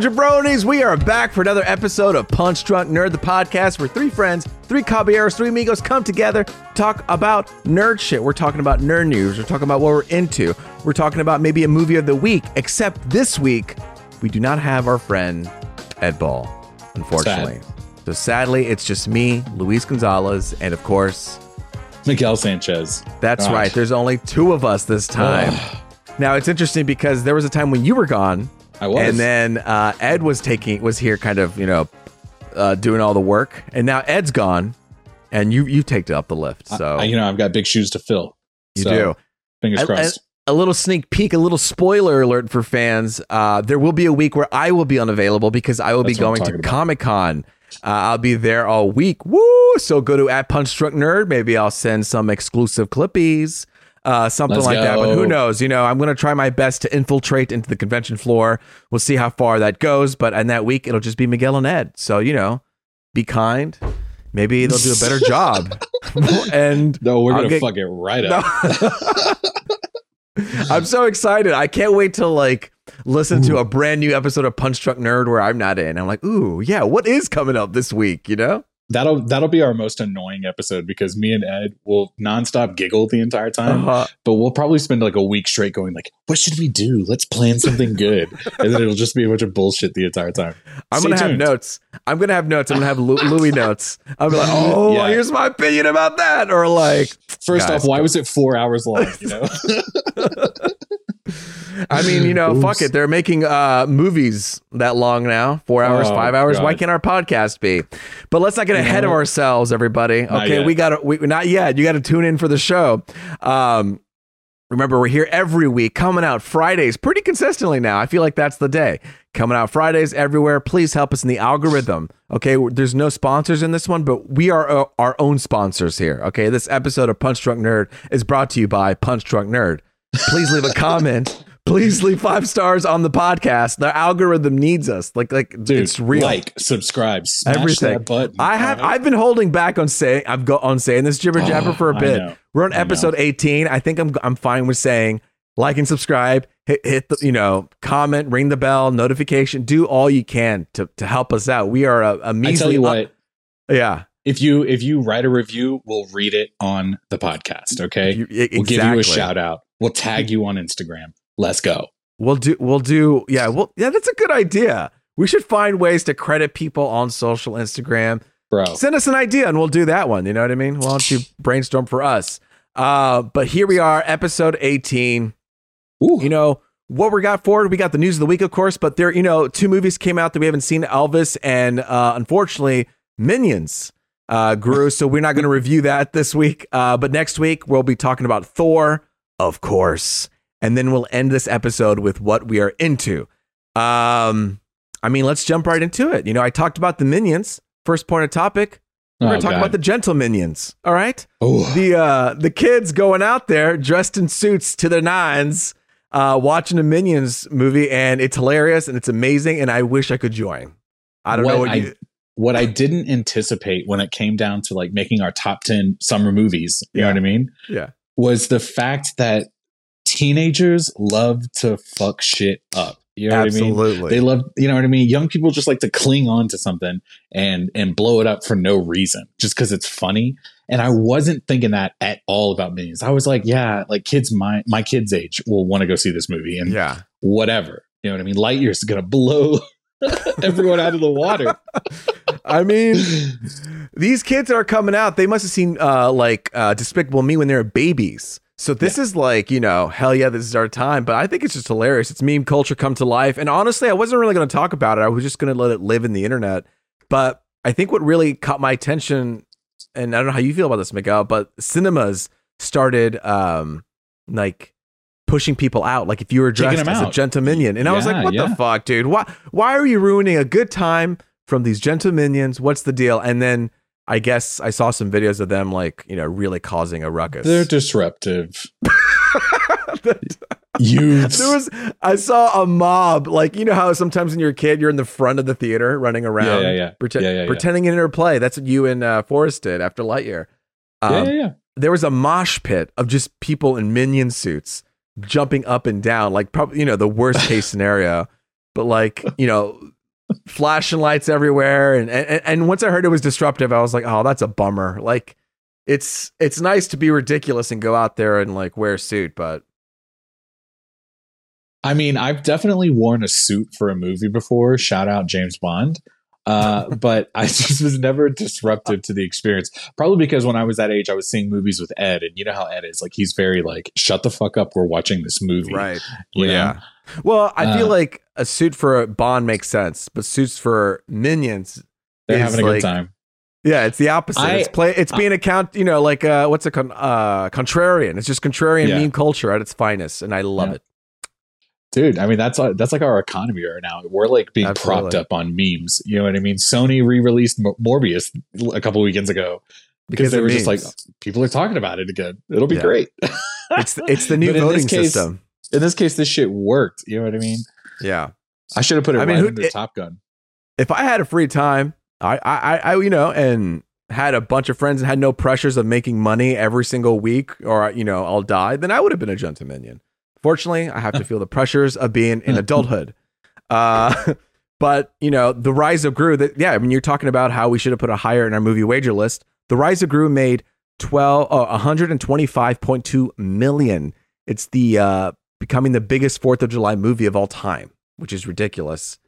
jabronis, we are back for another episode of Punch Drunk Nerd, the podcast where three friends, three caballeros, three amigos come together, talk about nerd shit. We're talking about nerd news. We're talking about what we're into. We're talking about maybe a movie of the week. Except this week, we do not have our friend Ed Ball, unfortunately. So sadly, it's just me, Luis Gonzalez, and of course, Miguel Sanchez. that's Gosh. right. There's only two of us this time. now it's interesting because there was a time when you were gone, I was. and then uh, Ed was taking was here, kind of you know, uh, doing all the work, and now Ed's gone, and you you take up the lift. So I- you know, I've got big shoes to fill. you So, do. Fingers I- crossed. a little sneak peek, a little spoiler alert for fans. Uh, there will be a week where I will be unavailable because I will That's be going to. Comic Con. Uh, I'll be there all week. Woo! So go to at Punch Drunk Nerd. Maybe I'll send some exclusive clippies, uh, something Let's like that. But who knows? You know, I'm going to try my best to infiltrate into the convention floor. We'll see how far that goes. But in that week, it'll just be Miguel and Ed. So you know, be kind. Maybe they'll do a better job. and no, we're gonna fuck it right up. I'm so excited. I can't wait to like listen to a brand new episode of Punch Drunk Nerd where I'm not in. I'm like, ooh, yeah, what is coming up this week? You know? That'll that'll be our most annoying episode because me and Ed will nonstop giggle the entire time, Uh-huh. but we'll probably spend like a week straight going like, "What should we do? Let's plan something good," and then it'll just be a bunch of bullshit the entire time. I'm Stay gonna have notes. I'm gonna have notes. I'm gonna have Luis notes. I'll be like, oh, Yeah. here's my opinion about that, or like, First Guys, off, why was it four hours long? You know, I mean, you know, fuck it. They're making uh movies that long now, four hours, Oh, five hours. Why can't our podcast be? But let's not get ahead of ourselves, everybody. not Okay, yet. we got to not yet. You got to tune in for the show. Um, remember, we're here every week, coming out Fridays pretty consistently now. I feel like that's the day. Coming out Fridays everywhere. Please help us in the algorithm. Okay, there's no sponsors in this one, but we are uh, our own sponsors here. Okay, this episode of Punch Drunk Nerd is brought to you by Punch Drunk Nerd. Please leave a comment. Please leave five stars on the podcast. The algorithm needs us. Like, like dude, it's real. Like, subscribe, smash Everything. that button. I have. I've been holding back on saying. I've got on saying this jibber oh, jabber Oh, for a bit. We're on I know. episode 18. I think I'm. I'm fine with saying like and subscribe. Hit, hit the you know comment, ring the bell, notification. Do all you can to to help us out. We are a measly. tell you what, yeah. if you if you write a review, we'll read it on the podcast. Okay, You- e- we'll give you a shout out. We'll tag you on Instagram. Let's go. We'll do. We'll do. Yeah. Well. Yeah. That's a good idea. We should find ways to credit people on social Instagram. Bro, Send us an idea and we'll do that one. You know what I mean? Why don't you brainstorm for us? Uh, but here we are, episode 18. Ooh. You know, what we got forward, we got the news of the week, of course, but there, you know, two movies came out that we haven't seen Elvis and uh, unfortunately, Minions uh, Gru. so we're not going to review that this week. Uh, but next week, we'll be talking about Thor, of course. And then we'll end this episode with what we are into. Um, I mean, let's jump right into it. You know, I talked about the Minions. First point of topic. We're Oh, gonna talk God. about the gentle minions. All right. Ooh. The uh the kids going out there dressed in suits to their nines, uh, watching a Minions movie, and it's hilarious and it's amazing, and I wish I could join. I don't know What what I- you what I didn't anticipate when it came down to like making our top 10 summer movies, you Yeah. know what I mean? Yeah. Was the fact that teenagers love to fuck shit up. You know what I mean? absolutely. They love, you know what I mean? Young people just like to cling on to something and and blow it up for no reason, just because it's funny. And I wasn't thinking that at all about minions. I was like, yeah, like kids my my kids' age will want to go see this movie and yeah. whatever. You know what I mean? Lightyear's gonna blow everyone out of the water. I mean, these kids that are coming out, they must have seen uh like uh Despicable Me when they were babies. So this is like, you know, hell yeah, this is our time. But I think it's just hilarious. It's meme culture come to life. And honestly, I wasn't really going to talk about it. I was just going to let it live in the internet. But I think what really caught my attention, and I don't know how you feel about this, Miguel, but cinemas started um like pushing people out. Like if you were dressed as a out. gentleminion. And I was like, what the fuck, dude? Why why are you ruining a good time from these gentle minions. What's the deal? And then I guess I saw some videos of them like, you know, really causing a ruckus. They're disruptive. Youths. there was I saw a mob like you know how sometimes when you're a kid you're in the front of the theater running around yeah, yeah. prete- Yeah, yeah, yeah. pretending in a play that's what you and uh, Forrest did after Lightyear um, yeah, yeah, yeah. there was a mosh pit of just people in minion suits jumping up and down like probably you know the worst case scenario but like you know flashing lights everywhere, and, and and once I heard it was disruptive, I was like, oh, that's a bummer. Like, it's it's nice to be ridiculous and go out there and like wear a suit, but I mean, I've definitely worn a suit for a movie before. Shout out James Bond. Uh, but I just was never disruptive to the experience. Probably because when I was that age, I was seeing movies with Ed, and you know how Ed is. Like he's very like, "Shut the fuck up, we're watching this movie." right, You know? yeah. Well, I feel Uh, like a suit for a Bond makes sense, but suits for minions, They're having a like- good time. yeah, it's the opposite. I- it's play. It's being a count. You know, like uh, what's a con- uh, contrarian? It's just contrarian Yeah. meme culture at its finest, and I love Yeah. it. Dude, I mean that's that's like our economy right now. We're like being propped up on memes. You know what I mean? Sony re-released Mo- Morbius a couple weekends ago because, they were just like, people are talking about it again. It'll be Yeah. great. it's it's the new But in this voting case- system. In this case, this shit worked. You know what I mean? Yeah. I should have put it I mean, right who- under it- Top Gun. if I had a free time, I, I, I, you know, and had a bunch of friends and had no pressures of making money every single week, or you know, I'll die, then I would have been a gentleminion. Fortunately, I have to feel the pressures of being in adulthood. Uh, but you know, the Rise of Gru. That yeah, I mean, you're talking about how we should have put a higher in our movie wager list. The Rise of Gru made 12, oh, 125.2 million. It's the uh, becoming the biggest Fourth of July movie of all time, which is ridiculous.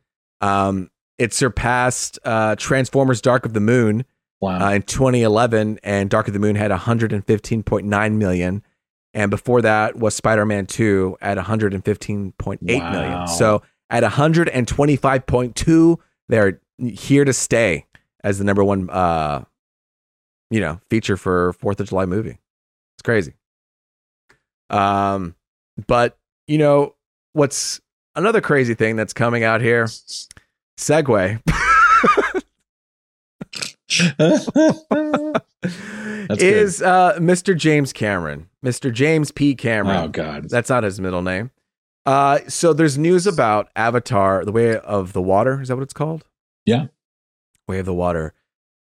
Um, it surpassed uh, Transformers: Dark of the Moon Wow. uh, in 2011, and Dark of the Moon had 115.9 million, and before that was Spider-Man 2 at 115.8 million. Wow. So at 125.2, they're here to stay as the number one, uh, you know, feature for Fourth of July movie. It's crazy. Um, but you know what's another crazy thing that's coming out here? Segue. is uh, Mr. James Cameron, Mr. James P. Cameron. oh God. That's not his middle name. Uh, so there's news about Avatar: The Way of the Water. Is that what it's called? Yeah. Way of the Water,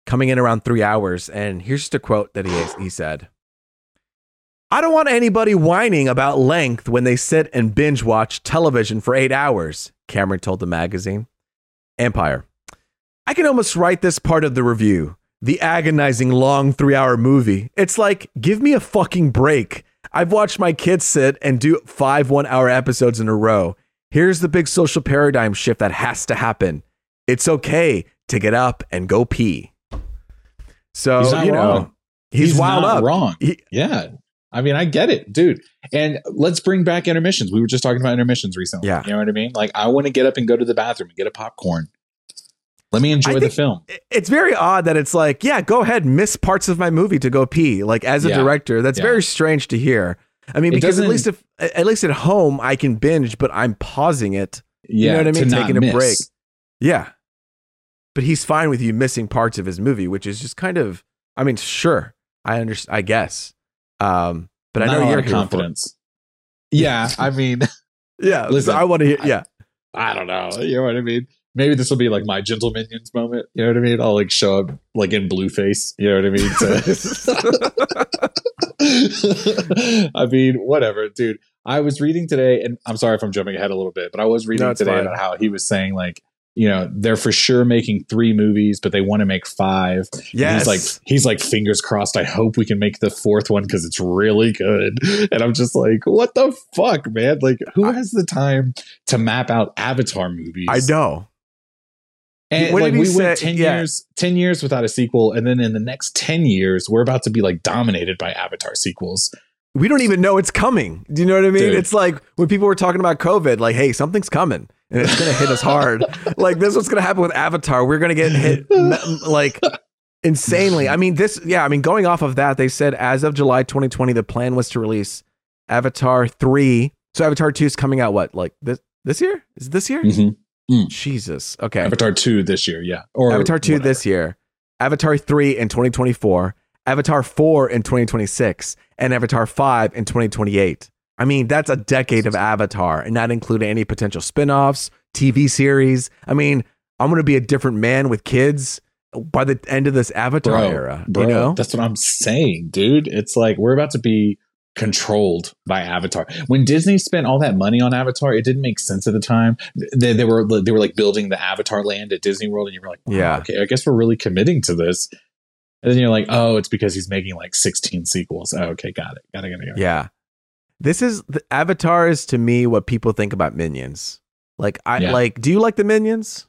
coming in around three hours. And here's just a quote that he he said. I don't want anybody whining about length when they sit and binge watch television for eight hours, Cameron told the magazine. Empire. I can almost write this part of the review. The agonizing long three hour movie. It's like, give me a fucking break. I've watched my kids sit and do five one hour episodes in a row. Here's the big social paradigm shift that has to happen. It's okay to get up and go pee. So, He's you know, wrong. he's, wild not up. wrong. He- yeah. I mean, I get it, dude. And let's bring back intermissions. We were just talking about intermissions recently. Yeah. You know what I mean? Like, I want to get up and go to the bathroom and get a popcorn. Let me enjoy the film. it's very odd that it's like, yeah, go ahead, miss parts of my movie to go pee. Like as a Yeah. director, that's Yeah. very strange to hear. I mean, It because at least if at least at home I can binge, but I'm pausing it. Yeah. know what I mean? not Taking a miss. break. Yeah. But he's fine with you missing parts of his movie, which is just kind of I mean, sure. I understand I guess. Um, but I know a lot you're of here for it. confidence. Yeah. I mean, Yeah. Listen, so I want to hear I- yeah. I don't know. You know what I mean? Maybe this will be like my gentle minions moment. You know what I mean? I'll like show up like in blue face. You know what I mean? To- I mean, whatever, dude. I was reading today, and I'm sorry if I'm jumping ahead a little bit, but I was reading No, today fine. about how he was saying like, you know, they're for sure making three movies, but they want to make five. Yes. He's like, he's like, fingers crossed. I hope we can make the fourth one because it's really good. And I'm just like, what the fuck, man? Like, who has the time to map out Avatar movies? I know. And What like we he went ten Yeah. years, ten years without a sequel, and then in the next ten years, we're about to be like dominated by Avatar sequels. we don't even know it's coming. Do you know what I mean? Dude. It's like when people were talking about COVID, like, hey, something's coming and it's going to hit us hard. like, this is what's going to happen with Avatar. We're going to get hit like insanely. I mean, this, yeah, I mean, going off of that, they said as of July 2020, the plan was to release Avatar 3. So Avatar 2 is coming out what, like this, this year? Is it this year? Mm-hmm. Mhm. Jesus. Okay. Avatar two this year, yeah, or Avatar 2 whatever. this year, Avatar 3 in 2024, Avatar 4 in 2026, and Avatar 5 in 2028. I mean, that's a decade of Avatar and not including any potential spin offs, TV series. I mean, I'm going to be a different man with kids by the end of this Avatar Bro, era. Bro, you know? that's what I'm saying, dude. It's like we're about to be controlled by Avatar. When Disney spent all that money on Avatar, it didn't make sense at the time. They, they were they were like building the Avatar land at Disney World, and you were like, wow, Yeah. okay, I guess we're really committing to this. And then you're like, oh, it's because he's making like 16 sequels. Oh, okay, got it, got it, got it. Got it. Yeah. This is the Avatar is to me what people think about minions. Like I Yeah. like do you like the minions?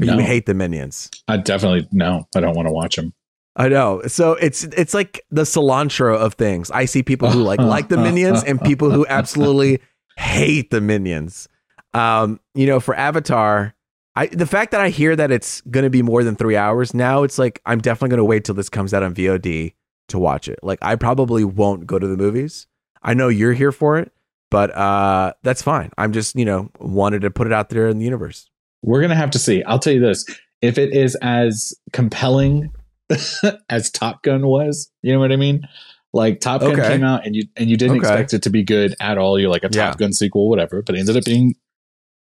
Or No. you hate the minions? I definitely no, I don't want to watch him. I know. So it's it's like the cilantro of things. I see people who like like the minions and people who absolutely hate the minions. Um, you know, for Avatar, I the fact that I hear that it's going to be more than 3 hours now, it's like I'm definitely going to wait till this comes out on VOD to watch it. Like I probably won't go to the movies. I know you're here for it, but uh that's fine. I'm just, you know, wanted to put it out there in the universe. We're gonna have to see. I'll tell you this: if it is as compelling as Top Gun was, you know what I mean? Like Top Gun Okay. came out and you and you didn't Okay. expect it to be good at all. You're like a Top Yeah. Gun sequel, whatever, but it ended up being,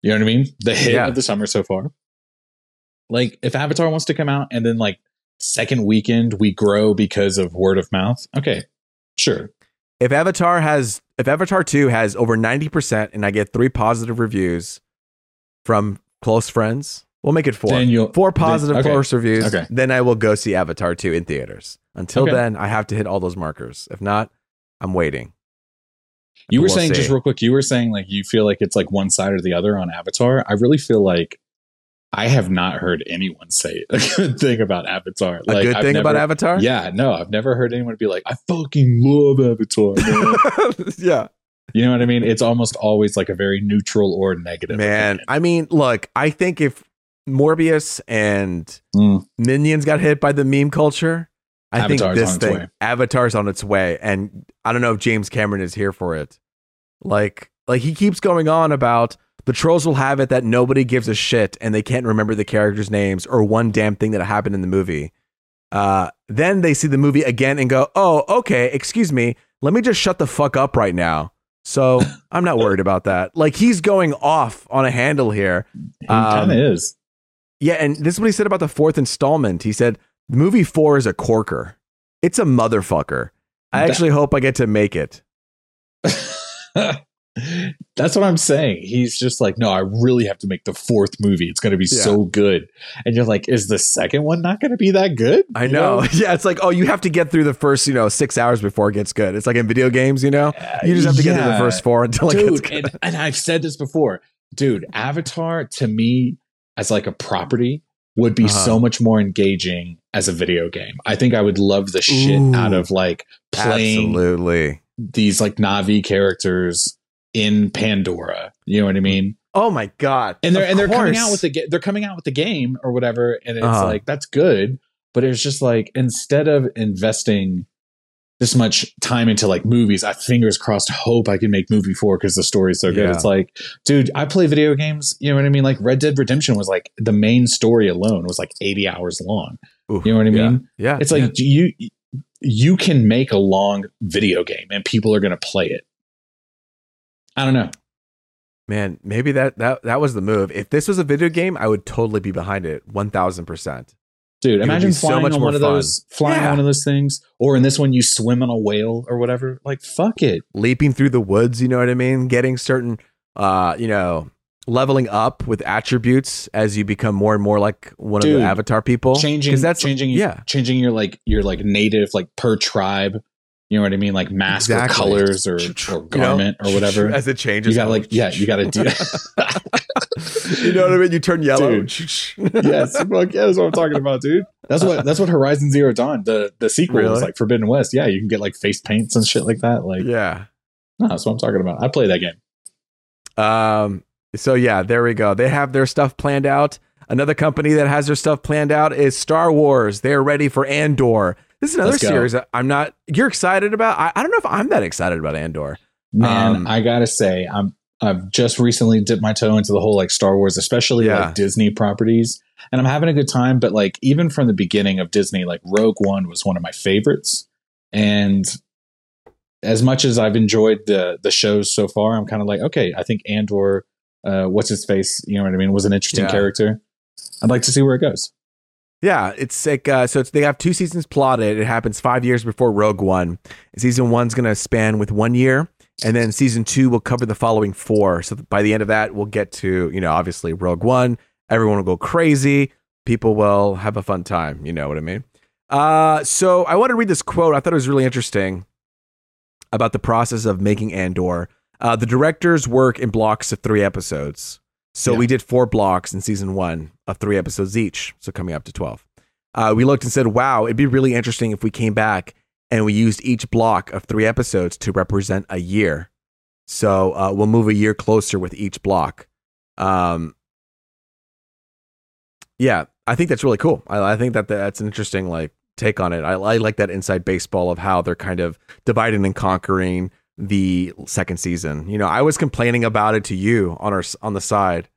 you know what I mean? The hit Yeah. of the summer so far. Like if Avatar wants to come out and then like second weekend we grow because of word of mouth, okay, sure. if Avatar has if Avatar 2 has over 90% and I get 3 positive reviews from close friends, we'll make it 4. Then you'll Four positive okay. close reviews, Okay. then I will go see Avatar 2 in theaters. Until Okay. then, I have to hit all those markers. If not, I'm waiting. You were We'll saying just real quick, you were saying like you feel like it's like one side or the other on Avatar. I really feel like I have not heard anyone say a good thing about Avatar. A good I've thing about Avatar? Yeah, no, I've never heard anyone be like, I fucking love Avatar. Yeah. you know what I mean? It's almost always like a very neutral or negative. Man, opinion. I mean, look, I think if Morbius and Mm. Minions got hit by the meme culture, I Avatar's think this thing, way. Avatar's on its way, and I don't know if James Cameron is here for it. Like, like he keeps going on about the trolls will have it that nobody gives a shit, and they can't remember the characters' names or one damn thing that happened in the movie. Uh, then they see the movie again and go, "Oh, okay, excuse me, let me just shut the fuck up right now." So I'm not worried about that. Like he's going off on a handle here. he um, kind of is. Yeah, and this is what he said about the fourth installment. He said, movie four is a corker. It's a motherfucker. I That- actually hope I get to make it. That's what I'm saying. He's just like, no, I really have to make the fourth movie. It's going to be Yeah. so good. And you're like, is the second one not going to be that good? I You know. Yeah, it's like, oh, you have to get through the first, you know, six hours before it gets good. It's like in video games, you know? You just have to get through the first four until it gets good. and, and i've said this before dude avatar to me as like a property would be Uh-huh. so much more engaging as a video game i think i would love the shit Ooh. out of like playing Absolutely. these like Na'vi characters in pandora you know what i mean Oh my god. and they're Of and they're coming out with the they're coming out with the game or whatever and it's Uh-huh. like that's good but it's just like instead of investing this much time into like movies i fingers crossed hope i can make movie four because the story's so good Yeah. it's like dude i play video games you know what i mean like red dead redemption was like the main story alone was like 80 hours long you know what i yeah. mean Yeah. it's like you you can make a long video game and people are to play it i don't know man, maybe that, that that was the move. If this was a video game, I would totally be behind it 1000%. Dude, would imagine be so flying much on more one of those, flying Yeah. on one of those things, or in this one you swim on a whale or whatever. Like, fuck it. leaping through the woods, you know what I mean? Getting certain uh, you know, leveling up with attributes as you become more and more like one of the avatar people. Changing, 'Cause that's changing, yeah. changing your like your like native like per tribe. You know what I mean? Like mask or colors or, or you know, garment or whatever. As it changes. You got like yeah, you got to do. you know what I mean? You turn yellow. yes, fuck yeah, that's what I'm talking about, dude. That's what that's what Horizon Zero Dawn, the the sequel Really? was like Forbidden West. Yeah, you can get like face paints and shit like that. Like, yeah. no, that's what I'm talking about. I play that game. Um. So yeah, there we go. They have their stuff planned out. Another company that has their stuff planned out is Star Wars. They're ready for Andor. This is another series that I'm not. You're excited about? I, I don't know if I'm that excited about Andor. Man, Um, I gotta say, I'm I've just recently dipped my toe into the whole like Star Wars, especially Yeah. like Disney properties, and I'm having a good time. But like even from the beginning of Disney, like Rogue One was one of my favorites, and as much as I've enjoyed the the shows so far, I'm kind of like, okay, I think Andor, uh, what's his face, you know what I mean, was an interesting Yeah. character. I'd like to see where it goes. Yeah, it's like uh, so. It's they have two seasons plotted. It happens five years before Rogue One. Season one's going to span with one year, and then season two will cover the following four. So by the end of that, we'll get to you know obviously Rogue One. Everyone will go crazy. People will have a fun time. You know what I mean? Uh, so I want to read this quote. I thought it was really interesting about the process of making Andor. Uh, the directors work in blocks of three episodes. So Yeah. we did four blocks in season one of three episodes each. So coming up to 12. Uh, we looked and said, wow, it'd be really interesting if we came back and we used each block of three episodes to represent a year. So uh, we'll move a year closer with each block. Um, yeah, I think that's really cool. I, I think that that's an interesting like take on it. I, I like that inside baseball of how they're kind of dividing and conquering the second season. You know, I was complaining about it to you on our on the side,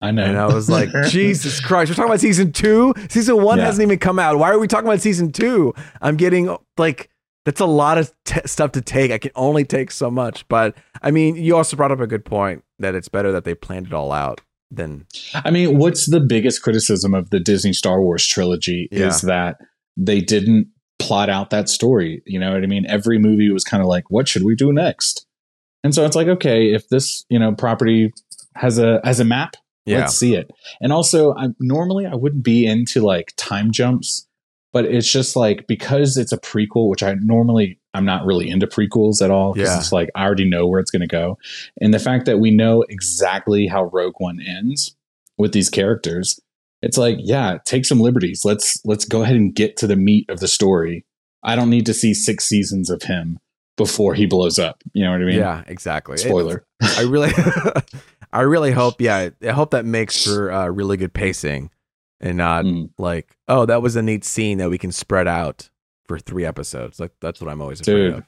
I know. and I was like, Jesus Christ, we're talking about season two. Season one Yeah. hasn't even come out. Why are we talking about season two? I'm getting like that's a lot of t- stuff to take. I can only take so much. But I mean, you also brought up a good point that it's better that they planned it all out than I mean, what's the biggest criticism of the Disney Star Wars trilogy is that they didn't plot out that story. You know what I mean? Every movie was kind of like, what should we do next? And so it's like, okay, if this, you know, property has a has a map, yeah. let's see it. And also, I normally I wouldn't be into like time jumps, but it's just like because it's a prequel, which I normally I'm not really into prequels at all because Yeah. it's like I already know where it's going to go, and the fact that we know exactly how Rogue One ends with these characters, it's like yeah, take some liberties. Let's let's go ahead and get to the meat of the story. I don't need to see six seasons of him before he blows up. You know what I mean? yeah, exactly. It- Spoiler. I really, I really hope. Yeah, I hope that makes for uh, really good pacing, and not Mm. like, oh, that was a neat scene that we can spread out for three episodes. Like that's what I'm always afraid Dude. of.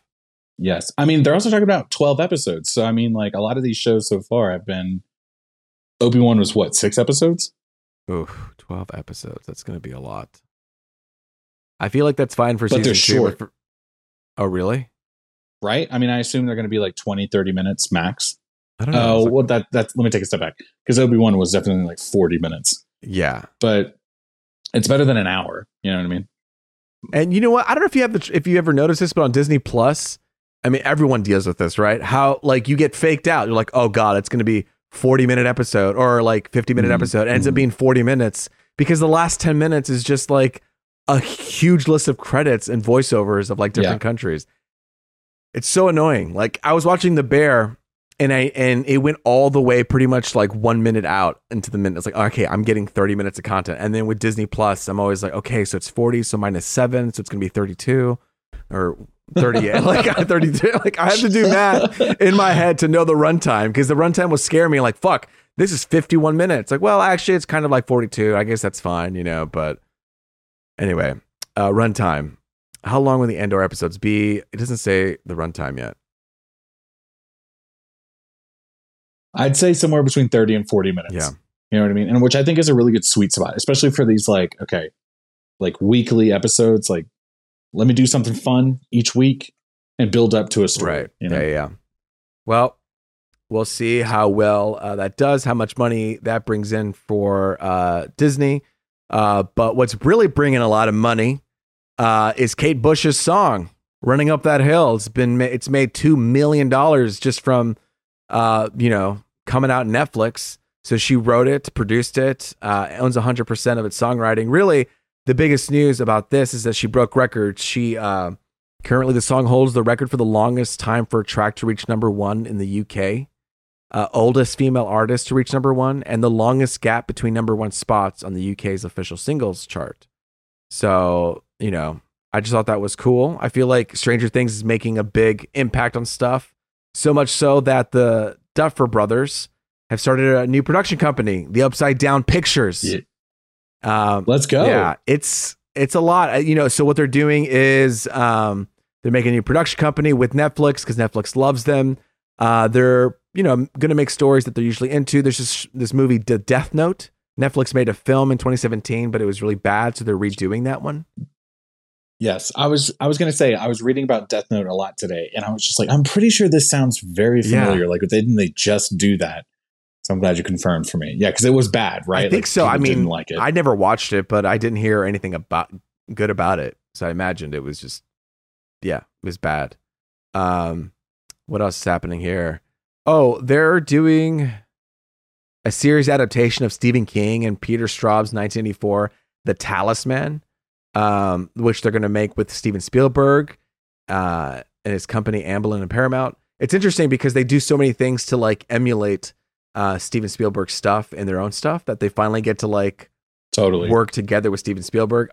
Yes. I mean, they're also talking about 12 episodes. So, I mean, like a lot of these shows so far have been Obi Wan was what, six episodes? Ooh, twelve episodes. That's gonna be a lot. I feel like that's fine for But season they're two. short. for- oh, really? Right? I mean, I assume they're going to be like 20, 30 minutes max. I don't know. Oh, It's well, that, that's, let me take a step back because Obi Wan was definitely like 40 minutes, yeah. but it's better than an hour. You know what I mean? And you know what? I don't know if you have the if you ever noticed this, but on Disney Plus, I mean, everyone deals with this, right? How like you get faked out. You're like, oh god, it's going to be 40 minute episode or like 50 minute Mhm. episode. Ends up Mhm. being 40 minutes because the last 10 minutes is just like a huge list of credits and voiceovers of like different countries. It's so annoying. Like I was watching The Bear and I and it went all the way pretty much like one minute out into the minute. It's like, okay, I'm getting 30 minutes of content. And then with Disney Plus, I'm always like, okay, so it's 40, so minus seven, so it's gonna be 32 or 38. like 32. Like I have to do math in my head to know the runtime because the runtime will scare me like, fuck, this is 51 minutes. Like, well, actually it's kind of like 42. I guess that's fine, you know, but anyway, uh runtime. How long will the Andor episodes be? It doesn't say the runtime yet. I'd say somewhere between 30 and 40 minutes. Yeah. You know what I mean? And which I think is a really good sweet spot, especially for these like, okay, like weekly episodes. Like, let me do something fun each week and build up to a story. Right. You know? Yeah, yeah. Well, we'll see how well uh, that does, how much money that brings in for uh, Disney. Uh, but what's really bringing a lot of money uh, is Kate Bush's song "Running Up That Hill." It's been ma- it's made two million dollars just from uh, you know coming out Netflix. So she wrote it, produced it, uh, owns hundred percent of its songwriting. Really, the biggest news about this is that she broke records. She uh, Currently, the song holds the record for the longest time for a track to reach number one in the UK, uh, oldest female artist to reach number one, and the longest gap between number one spots on the UK's official singles chart. So, you know, I just thought that was cool. I feel like Stranger Things is making a big impact on stuff, so much so that the Duffer brothers have started a new production company, the Upside Down Pictures. Yeah. Um, Let's go. yeah, it's it's a lot. Uh, You know, so what they're doing is um, they're making a new production company with Netflix because Netflix loves them. Uh, they're you know going to make stories that they're usually into. There's just this movie, The Death Note. Netflix made a film in 2017, but it was really bad, so they're redoing that one. Yes, I was. I was going to say I was reading about Death Note a lot today, and I was just like, I'm pretty sure this sounds very Yeah. familiar. Like, didn't they just do that? So I'm glad you confirmed for me. Yeah, because it was bad, right? I think Like, so. I mean, didn't like it. I never watched it, but I didn't hear anything about good about it. So I imagined it was just, yeah, it was bad. Um, what else is happening here? Oh, they're doing a series adaptation of Stephen King and Peter Straub's 1984, The Talisman, um, which they're going to make with Steven Spielberg uh, and his company Amblin and Paramount. It's interesting because they do so many things to like emulate uh, Steven Spielberg stuff and their own stuff that they finally get to like totally. work together with Steven Spielberg.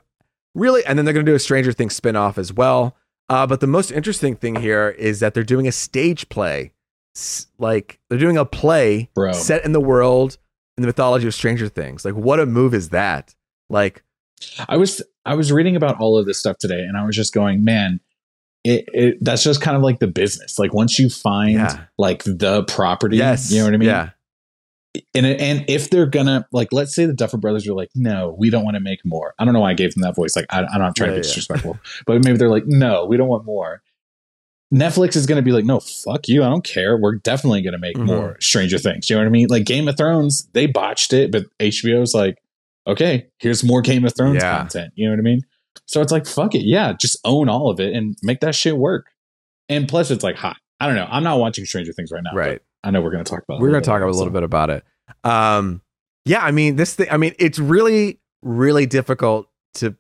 Really, and then they're going to do a Stranger Things spin-off as well. Uh, but the most interesting thing here is that they're doing a stage play. S- Like they're doing a play Bro. set in the world in the mythology of Stranger Things. Like what a move is that? Like I was I was reading about all of this stuff today, and I was just going, man, it, it that's just kind of like the business. Like once you find Yeah. like the property, yes, you know what I mean. Yeah, And and if they're gonna like, let's say the Duffer Brothers are like, no, we don't want to make more. I don't know why I gave them that voice. Like I, I'm not trying Yeah, to be yeah. disrespectful, but maybe they're like, no, we don't want more. Netflix is to be like, no, fuck you. I don't care. We're definitely to make Mhm. more Stranger Things. You know what I mean? Like Game of Thrones, they botched it, but HBO's like, okay, here's more Game of Thrones Yeah. content. You know what I mean? So it's like, fuck it. Yeah, just own all of it and make that shit work. And plus, it's like hot. I don't know. I'm not watching Stranger Things right now. right. I know we're going to talk about. it We're going to talk a little bit about it. Um, yeah, I mean, this thing, I mean, it's really, really difficult to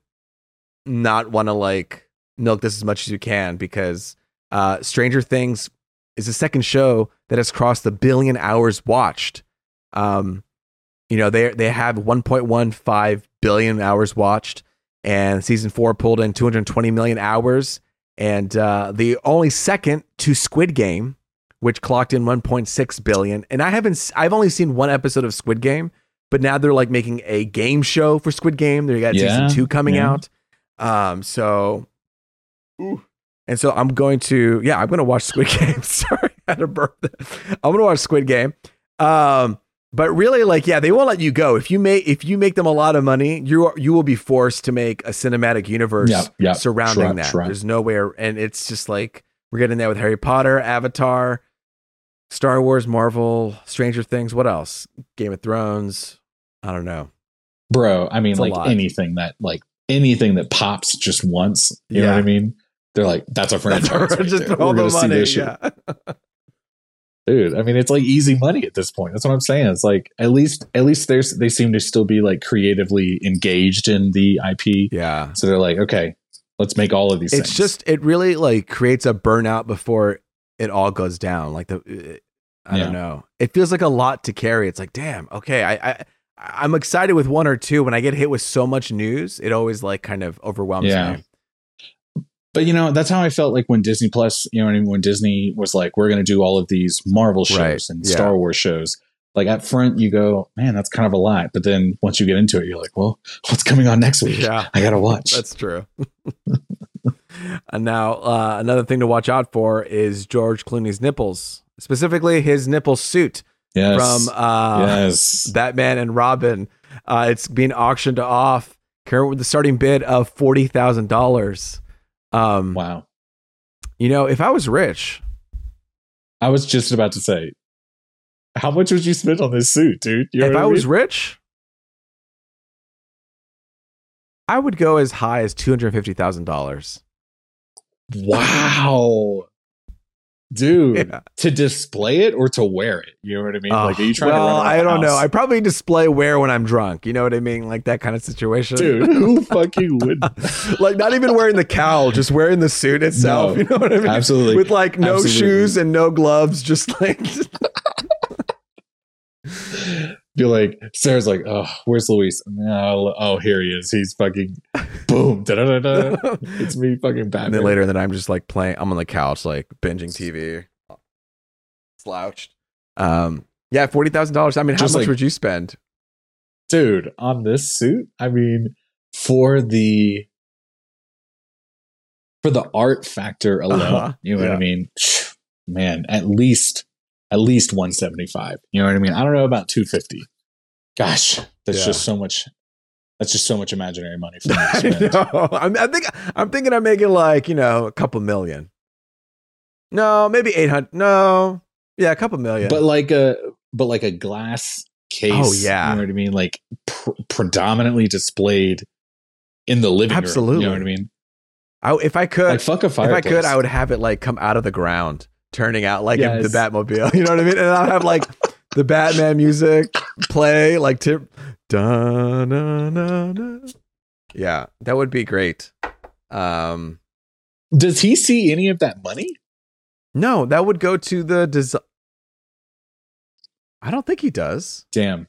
not want to like milk this as much as you can because uh, Stranger Things is the second show that has crossed the billion hours watched. Um, you know, they they have 1.15 billion hours watched, and season four pulled in 220 million hours, and uh, the only second to Squid Game, which clocked in 1.6 billion. And I haven't, I've only seen one episode of Squid Game, but now they're like making a game show for Squid Game. They got Yeah, season two coming yeah. out. Um, so, ooh. and so I'm going to, yeah, I'm going to watch Squid Game. Sorry, I had a burp. I'm going to watch Squid Game. Um, but really, like, yeah, they won't let you go if you make if you make them a lot of money. You are, you will be forced to make a cinematic universe Yeah, yeah. surrounding Sure, that. sure. There's nowhere, and it's just like we're getting there with Harry Potter, Avatar, Star Wars, Marvel, Stranger Things. What else? Game of Thrones. I don't know. bro i mean It's like anything that like anything that pops just once you know what i mean they're like that's a franchise That's right just there. all We're the money. Yeah. dude i mean it's like easy money at this point that's what i'm saying it's like at least at least there's they seem to still be like creatively engaged in the ip yeah. so they're like okay let's make all of these It's things just it really like creates a burnout before it all goes down. Like the I Yeah. don't know. It feels like a lot to carry. It's like, damn, okay, I, I I'm excited with one or two. When I get hit with so much news, it always like kind of overwhelms Yeah. me. but you know that's how i felt like when disney plus you know I mean? when disney was like we're going to do all of these marvel shows Right, and yeah. star wars shows like at front you go man that's kind of a lot but then once you get into it you're like well what's coming on next week Yeah. i gotta watch That's true. and now uh, another thing to watch out for is George Clooney's nipples, specifically his nipple suit yes from uh, yes Batman and Robin. Uh, it's being auctioned off current with the starting bid of forty thousand dollars. Um, wow you know, if I was rich, i was just about to say how much would you spend on this suit dude you know if what I was rich, I would go as high as two hundred fifty thousand dollars. Wow dude Yeah. to display it or to wear it you know what i mean like are you trying well, to I don't know. I probably display wear when I'm drunk. You know what I mean? Like that kind of situation. dude who fucking would like not even wearing the cowl, just wearing the suit itself. No, you know what I mean? absolutely With like no Absolutely. shoes and no gloves, just like be like sarah's like oh where's luis no oh here he is he's fucking boom da, da, da, da. it's me fucking and batman then later in the night, I'm just like playing. I'm on the couch, like binging TV, slouched. Um, yeah, forty thousand dollars. I mean, how Just much like- would you spend? dude on this suit i mean for the for the art factor alone Uh-huh. you know what i mean man at least at least 175 you know what i mean i don't know about 250 gosh that's Yeah. just so much that's just so much imaginary money for me to I spend. I'm, I think I'm thinking I'm making like you know a couple million. No, maybe eight hundred. No, yeah, a couple million. but like uh but like a glass case. Oh, yeah. you know what I mean. Like pr- predominantly displayed in the living room. Absolutely. you know what I mean. I, if I could, Like fuck a if I could, I would have it like come out of the ground, turning out like in the Batmobile. You know what I mean? And I'll have like the Batman music play, like tip. Da, na, na, na. Yeah, that would be great. Um, Does he see any of that money? no, that would go to the design. I don't think he does. Damn,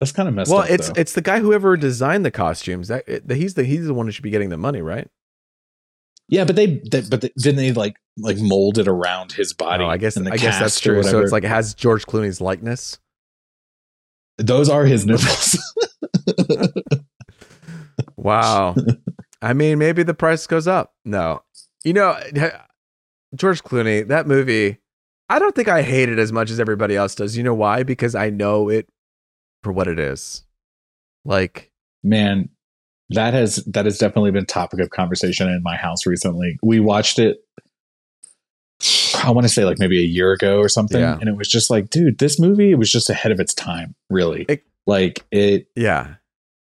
that's kind of messed well, up. it's though. it's the guy whoever designed the costumes. That it, he's the he's the one who should be getting the money, right? Yeah, but they, they but they, didn't they like like mold it around his body? Oh, I guess I guess that's true. So it's like it has George Clooney's likeness. those are his nipples. Wow. I mean, maybe the price goes up. No. You know, George Clooney, that movie, I don't think I hate it as much as everybody else does. You know why? Because I know it for what it is. Like, Man, that has that has definitely been topic of conversation in my house recently. We watched it. I want to say like maybe a year ago or something, Yeah. and it was just like, dude, this movie was just ahead of its time. Really, It- like it yeah.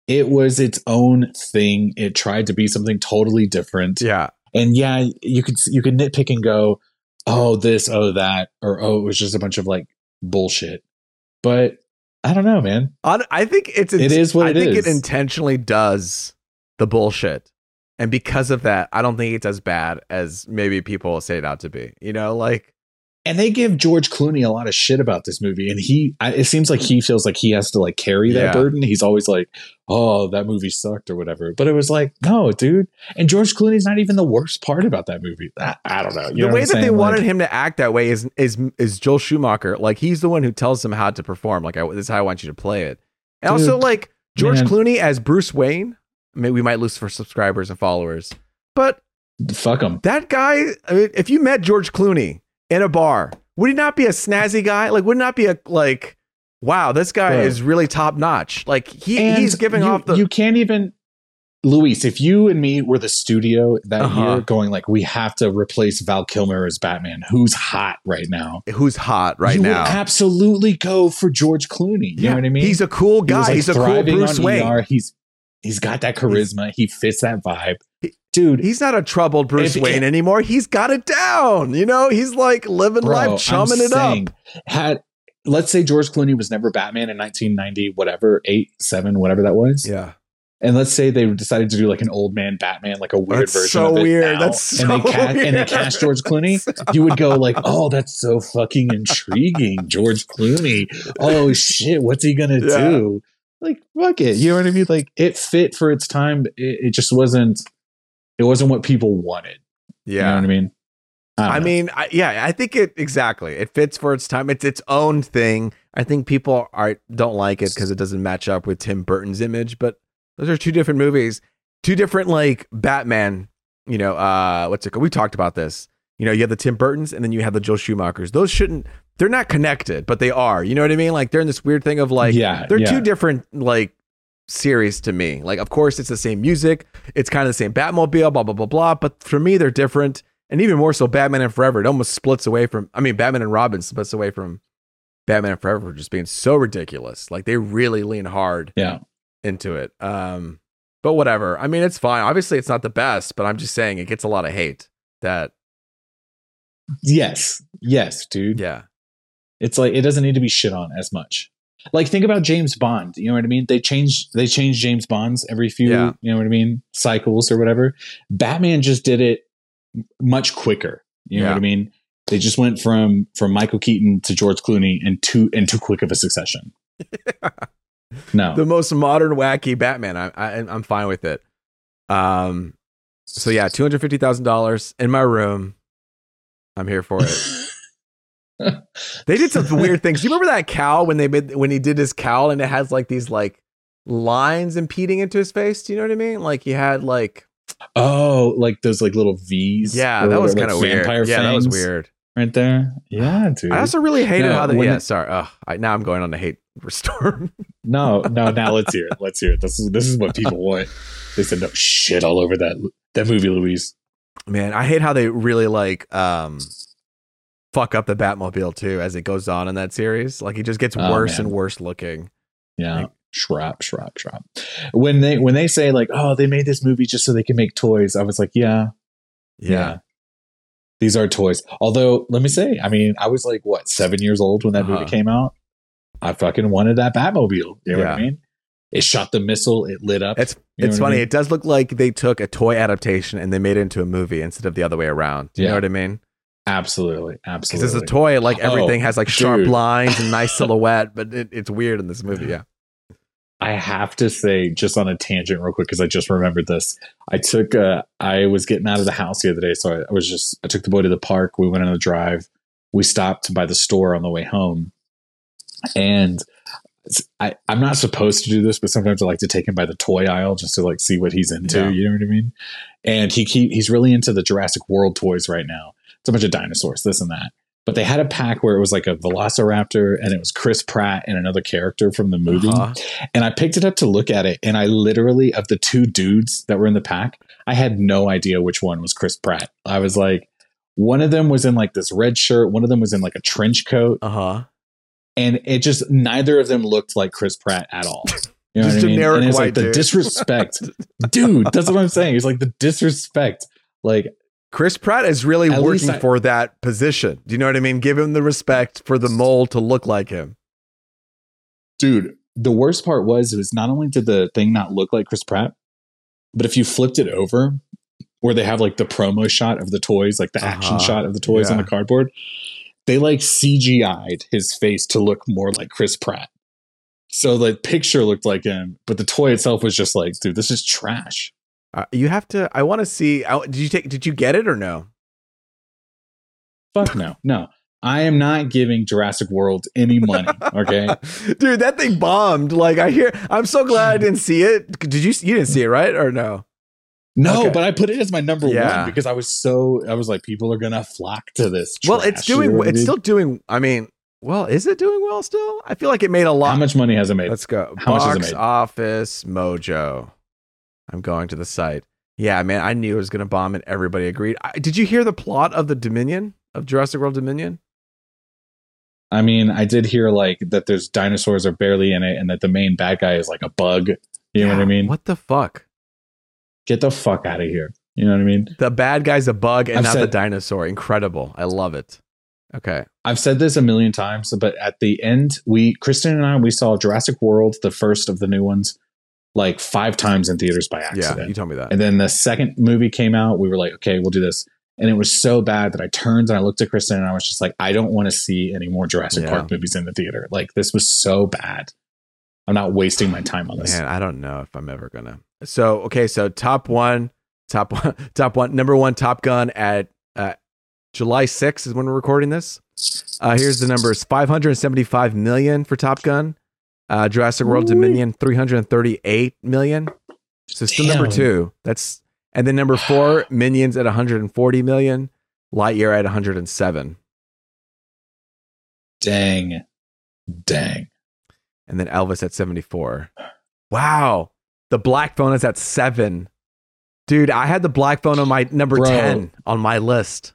it was its own thing. It tried to be something totally different. Yeah. And yeah, you could you could nitpick and go, oh this, oh that, or oh it was just a bunch of like bullshit. But I don't know, man. I think it's It is what I it think is. it intentionally does the bullshit. And because of that, I don't think it's as bad as maybe people say it out to be. You know, like And they give George Clooney a lot of shit about this movie, and he I, it seems like he feels like he has to like carry that Yeah. burden. He's always like, oh that movie sucked or whatever. But it was like, no, dude. And George Clooney's not even the worst part about that movie. I, I don't know. You the know way that they saying? wanted him to act that way is is is Joel Schumacher. Like he's the one who tells him how to perform. Like I, this is how I want you to play it. And also like George man. Clooney as Bruce Wayne. Mean, we might lose for subscribers and followers, but fuck him. that guy. I mean, if you met George Clooney in a bar, would he not be a snazzy guy? Like, would not be a like. Wow, this guy Bro. is really top notch. Like he And he's giving you, off the You can't even. Luis, if you and me were the studio that Uh-huh. year going like, we have to replace Val Kilmer as Batman, who's hot right now. who's hot right you now. would absolutely go for George Clooney. You know what I mean? He's a cool He was, guy. like, he's a cool Bruce Wayne. ER. He's he's got that charisma. he fits that vibe, dude. He's not a troubled Bruce If- Wayne anymore. He's got it down. You know, he's like living bro, life, chumming I'm it saying, up. Had let's say George Clooney was never Batman in 1990, whatever eight, seven, whatever that was, Yeah. and let's say they decided to do like an old man Batman, like a weird That's version so of it weird. now, That's and they so cast and they cast George Clooney. You would go like, oh, that's so fucking intriguing, George Clooney. Oh shit, what's he gonna Yeah. do? Like, fuck it. You know what I mean? Like, it fit for its time. It, it just wasn't. It wasn't what people wanted. You know Yeah. what I mean? don't I mean, I, yeah, I think it exactly. It fits for its time. It's its own thing. I think people are don't like it because it doesn't match up with Tim Burton's image. But those are two different movies, two different like Batman. You know, uh, what's it called? We talked about this. You know, you have the Tim Burtons and then you have the Joel Schumachers. Those shouldn't. They're not connected, but they are. You know what I mean? Like they're in this weird thing of like yeah, they're yeah. two different like series to me. Like, of course, it's the same music. It's kind of the same Batmobile, blah blah blah blah. But for me, they're different, and even more so, Batman and Forever. It almost splits away from. I mean, Batman and Robin splits away from Batman and Forever, just being so ridiculous. Like they really lean hard Yeah. into it. Um, but whatever. I mean, it's fine. Obviously, it's not the best, but I'm just saying it gets a lot of hate. That Yes. Yes, dude. yeah, It's like it doesn't need to be shit on as much. Like think about James Bond. You know what I mean? They change they change James Bonds every few, Yeah. you know what I mean, cycles or whatever. Batman just did it much quicker. You know Yeah. what I mean? They just went from from Michael Keaton to George Clooney in too in too quick of a succession. No. the most modern wacky Batman. I, I I'm fine with it. Um, so yeah, two hundred fifty thousand dollars in my room. I'm here for it. They did some weird things. Do you remember that cow when they made when he did his cowl and it has like these like lines impeding into his face? Do you know what I mean? Like he had like oh, like those like little V's. yeah, that was kind of weird. vampire Yeah, that was weird. Right there. Yeah, dude. I also really hated No, how they yeah. it- sorry, oh, I, now I'm going on the hate storm. No, no, now let's hear it. Let's hear it. This is this is what people want. They said no shit all over that that movie, Luis. Man, I hate how they really like um fuck up the Batmobile too as it goes on in that series. Like he just gets Oh, worse man. and worse looking. Yeah. Shrap, shrap, shrap. When they when they say like, oh, they made this movie just so they can make toys, I was like, yeah, Yeah. These are toys. Although, let me say, I mean, I was like, what, seven years old when that movie Uh-huh. came out? I fucking wanted that Batmobile. You know what Yeah. I mean? It shot the missile, it lit up. It's You know it's what I funny. mean? It does look like they took a toy adaptation and they made it into a movie instead of the other way around. Do you Yeah. know what I mean? Absolutely. Absolutely. Because it's a toy, like Oh, everything has like sharp dude. lines and nice silhouette, but it, it's weird in this movie. Yeah. I have to say, just on a tangent, real quick, because I just remembered this. I took, uh, I was getting out of the house the other day, so I, I was just, I took the boy to the park. We went on a drive. We stopped by the store on the way home, and I, I'm not supposed to do this, but sometimes I like to take him by the toy aisle just to like see what he's into. Yeah. You know what I mean? And he keep, he's really into the Jurassic World toys right now. It's a bunch of dinosaurs, this and that. But they had a pack where it was like a Velociraptor and it was Chris Pratt and another character from the movie. Uh-huh. And I picked it up to look at it, and I literally, of the two dudes that were in the pack, I had no idea which one was Chris Pratt. I was like, one of them was in like this red shirt, one of them was in like a trench coat, Uh huh. and it just neither of them looked like Chris Pratt at all. You know Just what I mean? generic And it's white like the dude. disrespect, dude. That's what I'm saying. It's like the disrespect. Like Chris Pratt is really At working I- for that position. Do you know what I mean? Give him the respect for the mold to look like him. dude the worst part was it was not only did the thing not look like chris pratt but if you flipped it over where they have like the promo shot of the toys like the action Uh-huh. shot of the toys on the cardboard they like cgi'd his face to look more like chris pratt so the picture looked like him but the toy itself was just like dude this is trash Uh, you have to. I want to see. I, did you take? Did you get it or no? fuck no no i am not giving jurassic world any money okay dude, that thing bombed. Like I hear. I'm so glad I didn't see it. Did you? You didn't see it, right? Or no? no Okay. but i put it as my number Yeah. one because i was so i was like people are gonna flock to this well, it's trash, you know doing. It's still doing. I mean, well, is it doing well still? I feel like it made a lot. How much money has it made? Let's go. How much has it made? office mojo. I'm going to the site. Yeah, man, I knew it was going to bomb, and everybody agreed. I, did you hear the plot of the Dominion of Jurassic World Dominion? I mean, I did hear like that there's dinosaurs are barely in it and that the main bad guy is like a bug. You know what I mean? What the fuck? Get the fuck out of here. You know what I mean? The bad guy's a bug and I've not the dinosaur. Incredible. I love it. Okay. I've said this a million times, but at the end, we Kristen and I we saw Jurassic World, the first of the new ones, like five times in theaters by accident. Yeah, you told me that. and then the second movie came out, we were like, okay, we'll do this. And it was so bad that I turned and I looked at Kristen and I was just like, I don't want to see any more Jurassic Yeah. Park movies in the theater. Like this was so bad. I'm not wasting my time on this. Man, I don't know if I'm ever gonna. So okay, so top one, top one, top one, number one, Top Gun at uh, July 6th is when we're recording this. Uh, here's the numbers: 575 million for Top Gun. Uh, Jurassic World Ooh. Dominion 338 million. So still number two. That's and then number four, Minions at 140 million. Lightyear at 107, Dang. Dang. and then Elvis at 74. Wow, the Black Phone is at seven. Dude, I had the Black Phone on my number Bro. 10 on my list.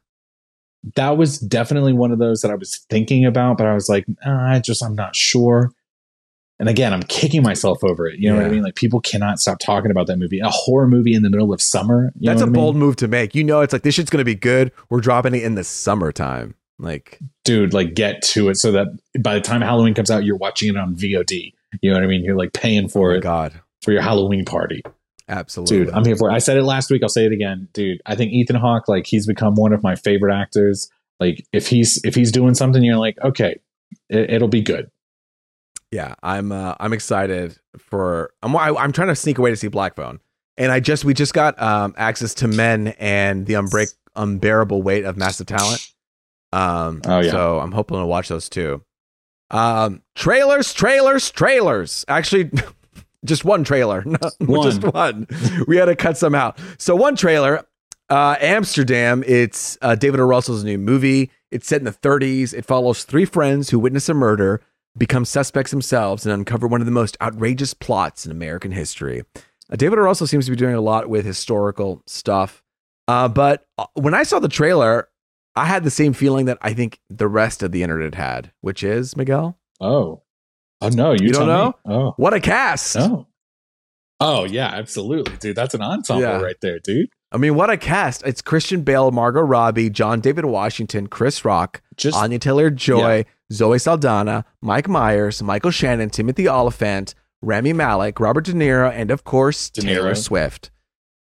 That was definitely one of those that I was thinking about, but I was like, "Ah, I just, I'm not sure. And again, I'm kicking myself over it. You know what I mean? Like people cannot stop talking about that movie. A horror movie in the middle of summer. You That's know a I mean? bold move to make. You know, it's like this shit's gonna be good. We're dropping it in the summertime. Like, dude, like get to it so that by the time Halloween comes out, you're watching it on VOD. You know what I mean? You're like paying oh for my it god, for your Halloween party. absolutely, Dude, I'm here for it. I said it last week. I'll say it again. Dude, I think Ethan Hawke, like he's become one of my favorite actors. Like if he's if he's doing something, you're like, okay, it, it'll be good. Yeah. I'm uh, I'm excited for. I'm I, I'm trying to sneak away to see Black Phone, and I just we just got um access to Men and the Unbreak Unbearable Weight of Massive Talent. Um, Oh, yeah. so I'm hoping to watch those too. Um, trailers, trailers, trailers. Actually, just one trailer, no, One. just one. We had to cut some out. So one trailer, uh, Amsterdam. It's uh, David O. Russell's new movie. It's set in the 30s. It follows three friends who witness a murder, become suspects themselves, and uncover one of the most outrageous plots in American history. Uh, David O. Russell seems to be doing a lot with historical stuff. Uh, but uh, when I saw the trailer, I had the same feeling that I think the rest of the internet had, which is Miguel. Oh, oh no, you, You don't tell me. know? Oh, What a cast! oh, oh yeah, absolutely, dude. That's an ensemble Yeah. right there, dude. I mean, what a cast! It's Christian Bale, Margot Robbie, John David Washington, Chris Rock, Just Anya Taylor Joy, Zoe Saldana, Mike Myers, Michael Shannon, Timothy Olyphant, Rami Malek, Robert De Niro, and of course Taylor Swift.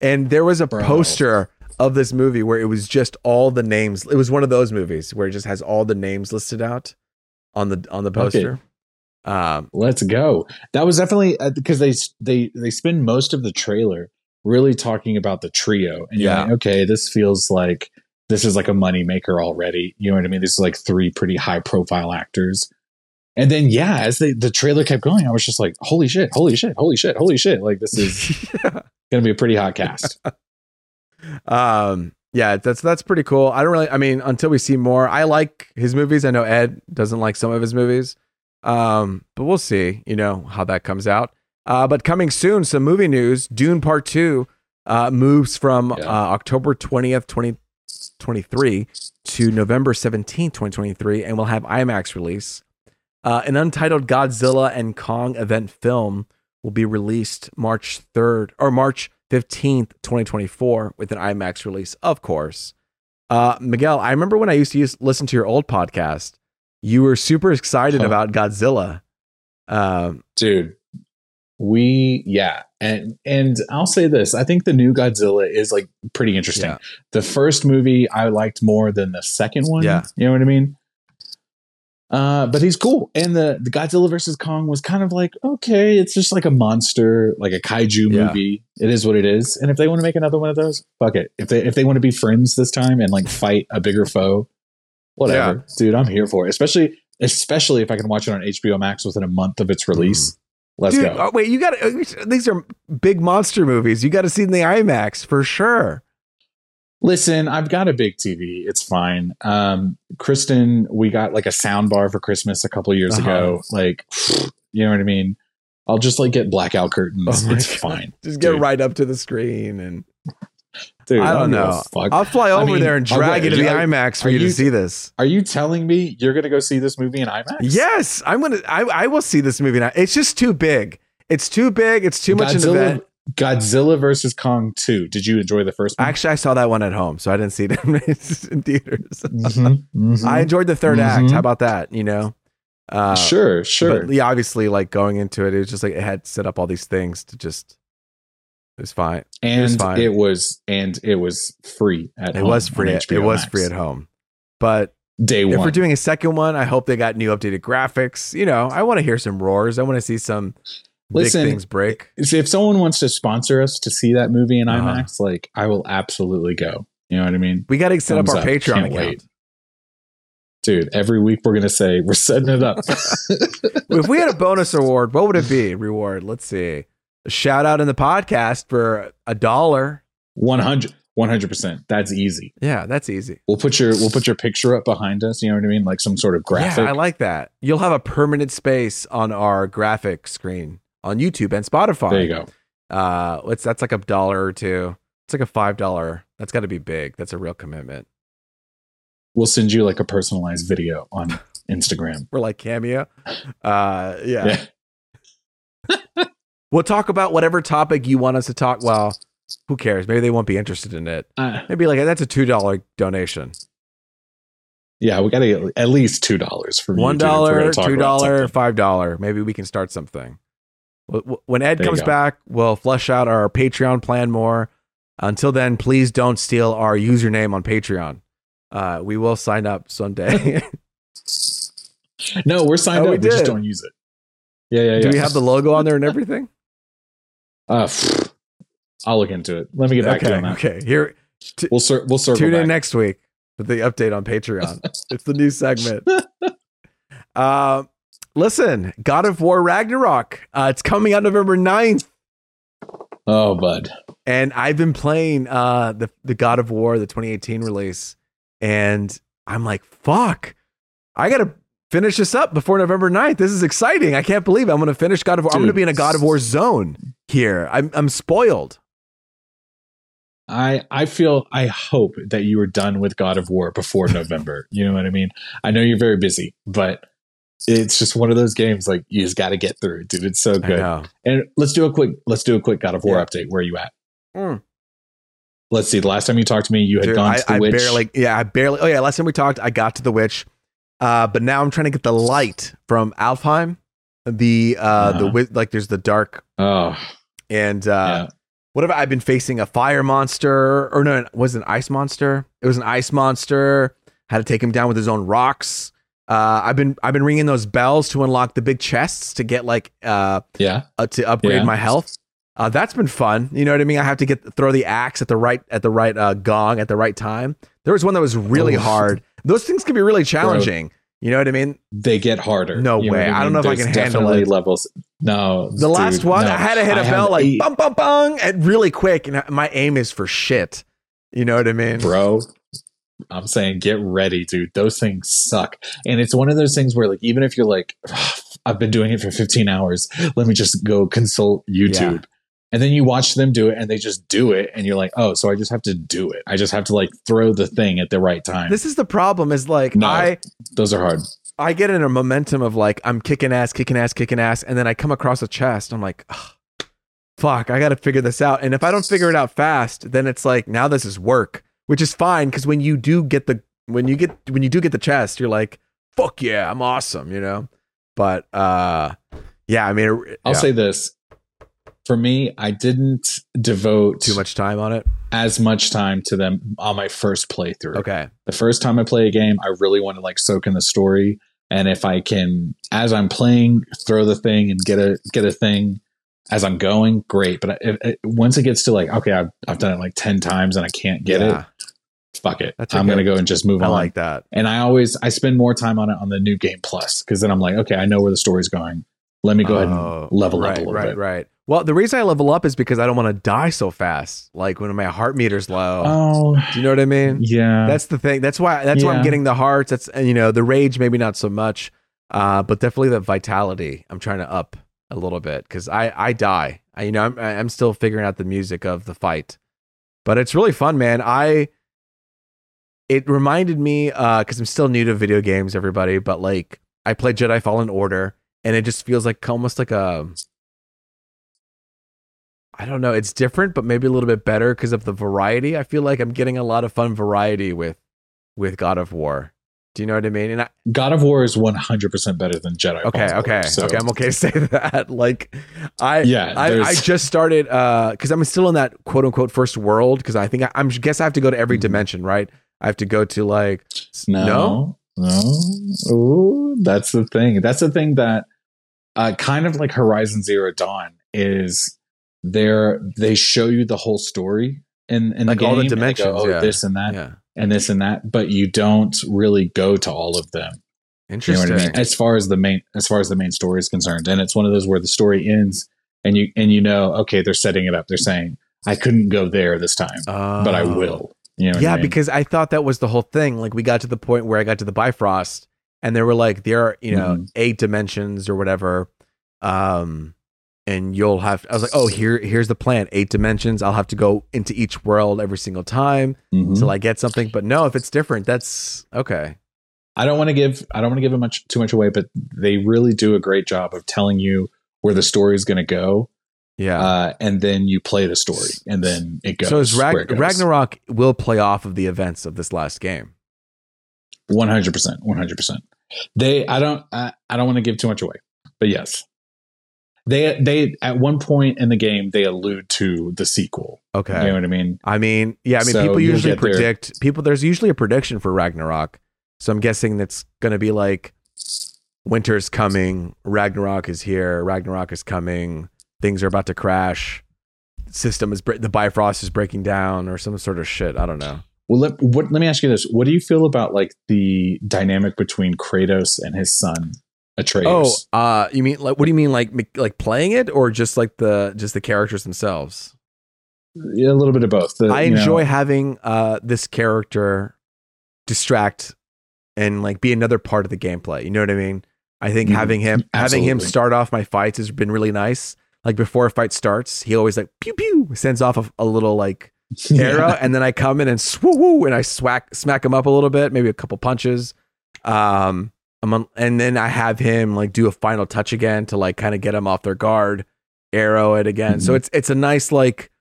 And there was a Bro. poster of this movie where it was just all the names. It was one of those movies where it just has all the names listed out on the on the poster. Um, let's go. That was definitely uh, because they they they spend most of the trailer really talking about the trio, and you're Yeah. like, okay, this feels like this is like a money maker already. You know what I mean? This is like three pretty high profile actors. And then yeah, as they, the trailer kept going, I was just like, holy shit, holy shit, holy shit, holy shit. Like this is gonna be a pretty hot cast. um, yeah, that's that's pretty cool. I don't really. I mean, until we see more, I like his movies. I know Ed doesn't like some of his movies, um, but we'll see. You know how that comes out. Uh, but coming soon, some movie news. Dune Part Two uh, moves from Yeah. uh, October twentieth, twenty twenty three, to November 17, twenty twenty three, and we'll have IMAX release. Uh, an untitled Godzilla and Kong event film will be released March 3rd or March 15th, 2024, with an IMAX release, of course. Uh, Miguel, I remember when I used to use, listen to your old podcast, you were super excited Huh. about Godzilla. Um, dude we yeah and and i'll say this i think the new godzilla is like pretty interesting. Yeah. the first movie i liked more than the second one Yeah. you know what i mean? Uh but he's cool and the the godzilla versus kong was kind of like okay it's just like a monster like a kaiju Yeah. movie. It is what it is and if they want to make another one of those fuck it. If they if they want to be friends this time and like fight a bigger foe whatever. Dude i'm here for it especially especially if i can watch it on hbo max within a month of its release let's dude, go oh, wait, you got to, these are big monster movies. You got to see in the IMAX for sure. Listen, I've got a big TV. It's fine. Um, Kristen, we got like a sound bar for Christmas a couple years Uh-huh. ago. Like, you know what I mean? I'll just like get blackout curtains. Oh it's God. fine. Just get Dude. right up to the screen and Dude, I don't give a know. Fuck. I'll fly I over mean, there and I'll go- drag you to the are- IMAX for are you to see this. Are you telling me you're going to go see this movie in IMAX? Yes, I'm gonna. I, I will see this movie now. It's just too big. It's too big. It's too much an Godzilla, event. Godzilla versus Kong 2. Did you enjoy the first one? Actually, I saw that one at home, so I didn't see it in in theaters. Mhm, mhm. I enjoyed the 3rd act. Mhm. How about that? You know, uh, sure, sure. But yeah, obviously, like going into it, it was just like it had set up all these things to just. It was fine. was and fine. it was and it was free at It home was free. It was Max. free at home. But Day one. if we're doing a second one, I hope they got new updated graphics. You know, I want to hear some roars. I want to see some Listen, big things break. If someone wants to sponsor us to see that movie in Uh-huh. IMAX, like I will absolutely go. You know what I mean? We got to set up our up. Patreon Can't account. wait. Dude, every week we're gonna say we're setting it up. if we had a bonus award, what would it be? Reward. Let's see. A shout out in the podcast for a dollar. 100 percent. That's easy. Yeah, that's easy. We'll put your we'll put your picture up behind us. You know what I mean? Like some sort of graphic. Yeah, I like that. You'll have a permanent space on our graphic screen on YouTube and Spotify. there you go. Uh, it's that's like a dollar or two. It's like a five dollar. That's got to be big. That's a real commitment. We'll send you like a personalized video on Instagram. We're like cameo. Uh, yeah. Yeah. We'll talk about whatever topic you want us to talk. Well, who cares? Maybe they won't be interested in it. Uh, Maybe like that's a two dollar donation. yeah, we gotta get at least two dollars from One YouTube if we're dollar, gonna talk two about dollar, five dollar. Maybe we can start something. Wh- wh- When Ed There comes go. back, we'll flesh out our Patreon plan more. Until then, please don't steal our username on Patreon. Uh, we will sign up someday. No, we're signed Oh, up. We, just don't use it. Yeah, yeah, yeah. Do we have the logo on there and everything? Uh, pfft. I'll look into it. Let me get back to you okay, on that. okay. Here, We'll cir- we'll circle tune back. in next week for the update on Patreon. it's the new segment. Uh, listen, God of War Ragnarok. Uh, it's coming out November 9th. oh, bud. and I've been playing uh the the God of War, the 2018 release, and I'm like, fuck, I gotta finish this up before November 9th. This is exciting. I can't believe it. I'm gonna finish God of War. I'm gonna be in a God of War zone here. I'm I'm spoiled. I I feel I hope that you are done with God of War before November. you know what I mean? I know you're very busy, but it's just one of those games like you just got to get through, dude. It's so good. And let's do a quick let's do a quick God of War Yeah. update. Where are you at? Mm. Let's see. The last time you talked to me, you had Dude, gone I, to the I witch. barely, yeah, I barely. Oh yeah, last time we talked, I got to the witch, uh, but now I'm trying to get the light from Alfheim. The uh, the Uh-huh. wi- like, there's the dark oh, and uh, yeah. what have I I've been facing a fire monster or no, it was an ice monster. It was an ice monster. Had to take him down with his own rocks. Uh, I've been I've been ringing those bells to unlock the big chests to get like uh, Yeah. uh to upgrade Yeah. my health. Uh, that's been fun. You know what I mean? I have to get throw the axe at the right at the right uh, gong at the right time. There was one that was really Oh. hard. Those things can be really challenging. You know what I mean? They get harder. No You way. what I don't know if I can handle it. Levels. No. The last one, no. I had to hit a I bell like eight- bum bum bung and really quick, and my aim is for shit. You know what I mean? bro. I'm saying get ready, dude. Those things suck. And it's one of those things where like even if you're like I've been doing it for 15 hours, let me just go consult YouTube. And then you watch them do it and they just do it and you're like, "Oh, so I just have to do it. I just have to like throw the thing at the right time." This is the problem. Is like No. I Those are hard. I get in a momentum of like I'm kicking ass, kicking ass, kicking ass, and then I come across a chest. I'm like, fuck, I got to figure this out. And if I don't figure it out fast, then it's like now this is work, which is fine because when you do get the when you get when you do get the chest, you're like, fuck yeah, I'm awesome, you know. But uh, yeah, I mean, it- I'll yeah, say this. For me, I didn't devote too much time on it. as much time to them on my first playthrough. Okay, the first time I play a game, I really want to like soak in the story. And if I can, as I'm playing, throw the thing and get a get a thing as I'm going, great. But once it gets to like, okay, I've, I've done it like ten times and I can't get Yeah, it, fuck it. That's I'm okay. gonna go and just move I on. like that. and I always I spend more time on it on the new game plus because then I'm like, okay, I know where the story's going. Let me go ahead Oh, and level right, up a little right, bit. Right, right, Well, the reason I level up is because I don't want to die so fast. Like when my heart meter's low. Oh, Do you know what I mean? yeah. That's the thing. That's why. That's why I'm getting the hearts. That's and you know the rage. Maybe not so much, uh, but definitely the vitality. I'm trying to up a little bit because I I die. I, you know I'm I'm still figuring out the music of the fight, but it's really fun, man. I it reminded me because I'm still new to video games, everybody. But like I played Jedi Fallen Order, and it just feels like almost like a I don't know. It's different, but maybe a little bit better because of the variety. I feel like I'm getting a lot of fun variety with with God of War. Do you know what I mean? And I, God of War is 100 percent better than Jedi. okay, Order, okay, so- okay. I'm okay to say that. Like, I Yeah, I, I just started because I'm still in that quote unquote first world because I think I, I'm guess I have to go to every Mhm. dimension, right? I have to go to like No, no. Ooh, that's the thing. That's the thing that uh, kind of like Horizon Zero Dawn is there. They show you the whole story and in Like the all the and go, dimensions, oh, yeah. this and that, yeah, and this and that, but you don't really go to all of them. You know interesting. I mean? As far as the main as far as the main story is concerned, and it's one of those where the story ends, and you and you know, okay, they're setting it up. They're saying, I couldn't go there this time, but I Oh. will. You know yeah, I mean? because I thought that was the whole thing. Like we got to the point where I got to the Bifrost, and they were like, there are you know Mhm. eight dimensions or whatever, um, and you'll have. I was like, oh, here here's the plan, eight dimensions. I'll have to go into each world every single time Mhm. until I get something. But no, if it's different, that's okay. I don't want to give I don't want to give it much too much away, but they really do a great job of telling you where the story is going to go, Yeah. uh, and then you play the story, and then it goes. so is Rag- it goes. Ragnarok will play off of the events of this last game. One hundred percent, one hundred percent. They I don't I, I don't want to give too much away, but yes, they they at one point in the game they allude to the sequel. Okay. You know what I mean? I mean, yeah, I mean, So people usually get there. predict people. There's usually a prediction for Ragnarok, so I'm guessing that's going to be like winter's coming, Ragnarok is here, Ragnarok is coming, things are about to crash, system is the Bifrost is breaking down, or some sort of shit. I don't know. Well, let, what, let me ask you this: What do you feel about like the dynamic between Kratos and his son Atreus? Oh, uh, you mean like what do you mean like like playing it, or just like the just the characters themselves? Yeah, a little bit of both. The- I you know, enjoy having uh this character distract and like be another part of the gameplay. You know what I mean? I think Mhm. having him having him start off my fights has been really nice. Like before a fight starts, he always like pew pew sends off a, a little like arrow, and then I come in and swoo woo, and I swack smack him up a little bit, maybe a couple punches. Um, I'm on, and then I have him like do a final touch again to like kind of get him off their guard, arrow it again. So Mhm. it's it's a nice like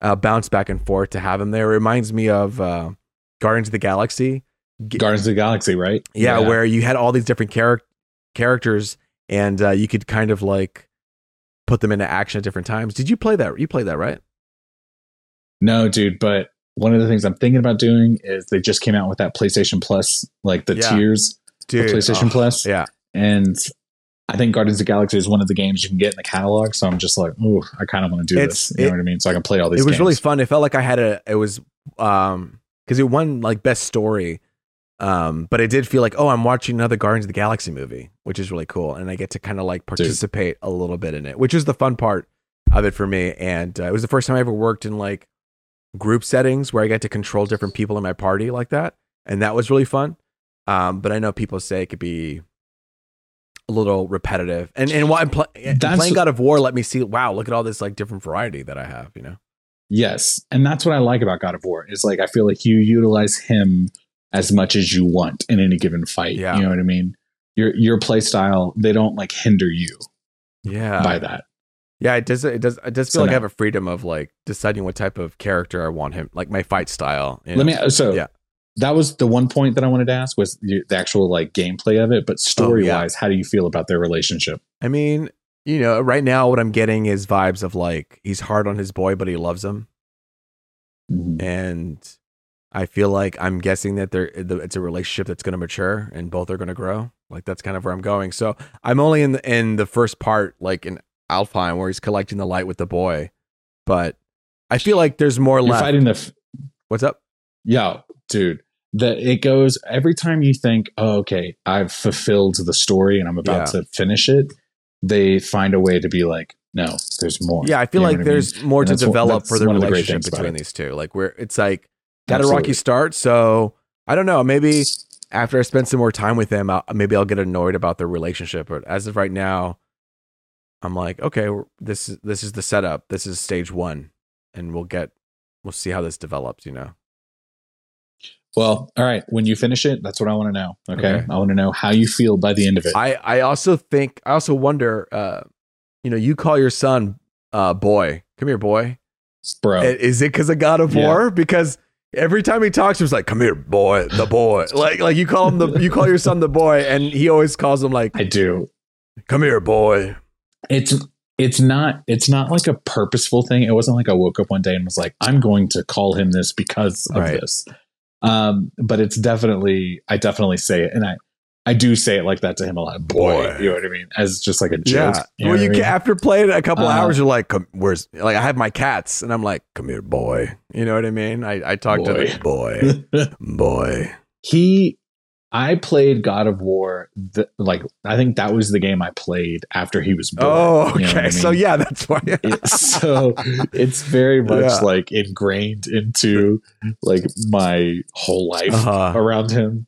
uh, bounce back and forth to have him there. It reminds me of uh, Guardians of the Galaxy. Guardians of the Galaxy, right? yeah, where you had all these different char- characters and uh, you could kind of like put them into action at different times. Did you play that? You played that, right? No, dude, but one of the things I'm thinking about doing is they just came out with that PlayStation Plus, like the Yeah. tiers Dude, PlayStation oh, Plus. Yeah. And I think Guardians of the Galaxy is one of the games you can get in the catalog. So I'm just like, oh, I kind of want to do It's- this. You it- know what I mean? So I can play all these It was games. really fun. It felt like I had a it was um because it won like best story. Um, but it did feel like, oh, I'm watching another Guardians of the Galaxy movie, which is really cool. And I get to kind of like participate a little bit in it, which is the fun part of it for me. And uh, it was the first time I ever worked in like group settings where I got to control different people in my party like that. And that was really fun. Um, but I know people say it could be a little repetitive. And and while I'm pl- playing God of War, let me see, wow, look at all this like different variety that I have, you know? Yes. And that's what I like about God of War is like, I feel like you utilize him as much as you want in any given fight. Yeah. You know what I mean? Your, your play style, they don't like hinder you Yeah. by that. Yeah, it does. It does. It does feel So like I have a freedom of like deciding what type of character I want him, like my fight style. you Let me, so Yeah. That was the one point that I wanted to ask was the, actual like gameplay of it, but story wise, how do you feel about their relationship? I mean, you know, right now what I'm getting is vibes of like he's hard on his boy, but he loves him, Mhm. and I feel like I'm guessing that there it's a relationship that's going to mature and both are going to grow. Like that's kind of where I'm going. So I'm only in the in the first part, like in Alfheim, where he's collecting the light with the boy, but I feel like there's more You're left. fighting the, f- What's up? yo, dude, the, it goes every time you think, oh, okay, I've fulfilled the story and I'm about Yeah. to finish it. They find a way to be like, no, there's more. Yeah, I feel You like what I mean? there's more And to develop for the relationship between these two. Like where it's like got a rocky start, so I don't know. Maybe after I spend some more time with them, I'll, maybe I'll get annoyed about their relationship. But as of right now, I'm like, okay, this is this is the setup. This is stage one, and we'll get we'll see how this develops. You know. Well, all right. When you finish it, that's what I want to know. Okay. Okay. I want to know how you feel by the end of it. I I also think I also wonder. uh You know, you call your son uh boy. Come here, boy. Bro. Is it because of God of Yeah. War? Because every time he talks, he's like, "Come here, boy, the boy." like, like you call him the, you call your son the boy, and he always calls him like, I do. "Come here, boy." It's it's not it's not like a purposeful thing. It wasn't like I woke up one day and was like, I'm going to call him this because of Right. this. Um, but it's definitely I definitely say it, and I I do say it like that to him a lot. Boy, Boy. you know what I mean? As just like a joke. Yeah. you know well, you I can, mean? after playing it a couple Uh, hours, you're like, where's?" Like, I have my cats, and I'm like, "Come here, boy." You know what I mean? I I talk to Boy. the boy, boy. he I played God of War the, like I think that was the game I played after he was born. Oh, You know okay. I So yeah, that's why. It- so it's very much Yeah. like ingrained into like my whole life Uh-huh. around him.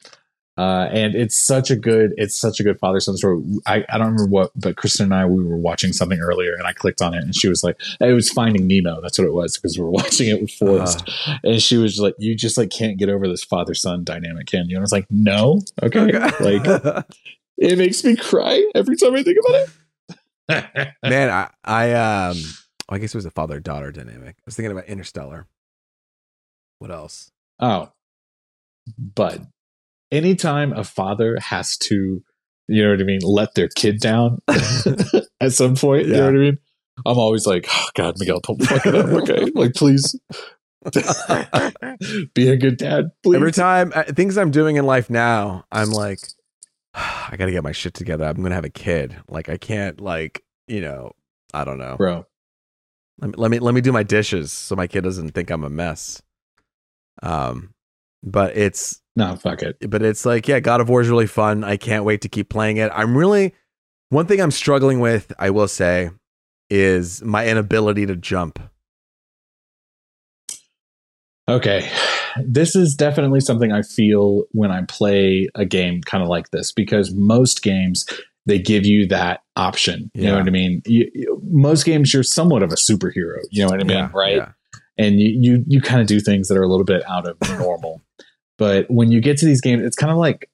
Uh, and it's such a good, it's such a good father son story. I, I don't remember what, but Kristen and I, we were watching something earlier and I clicked on it and she was like, it was Finding Nemo. That's what it was because we were watching it with Forrest. Uh-huh. And she was like, you just like can't get over this father son dynamic, can you? And I was like, no. Okay. like it makes me cry every time I think about it. man, I I um, I guess it was a father daughter dynamic. I was thinking about Interstellar. What else? Oh, but anytime a father has to, you know what I mean, let their kid down at some point, you know what I mean? I'm always like, oh, God, Miguel, don't fuck it up, okay? like, please be a good dad, please. Every time uh, things I'm doing in life now, I'm like, I got to get my shit together. I'm gonna have a kid. Like I can't like you know I don't know. Bro, Let me, let me let me do my dishes so my kid doesn't think I'm a mess. Um, but it's no, fuck it. but it's like yeah, God of War is really fun. I can't wait to keep playing it. I'm really one thing I'm struggling with. I will say is my inability to jump. Okay. This is definitely something I feel when I play a game kind of like this because most games they give you that option. You know what I mean? You, you- most games you're somewhat of a superhero. You know what I mean? Yeah, right? yeah. and you you you kind of do things that are a little bit out of normal. But when you get to these games, it's kind of like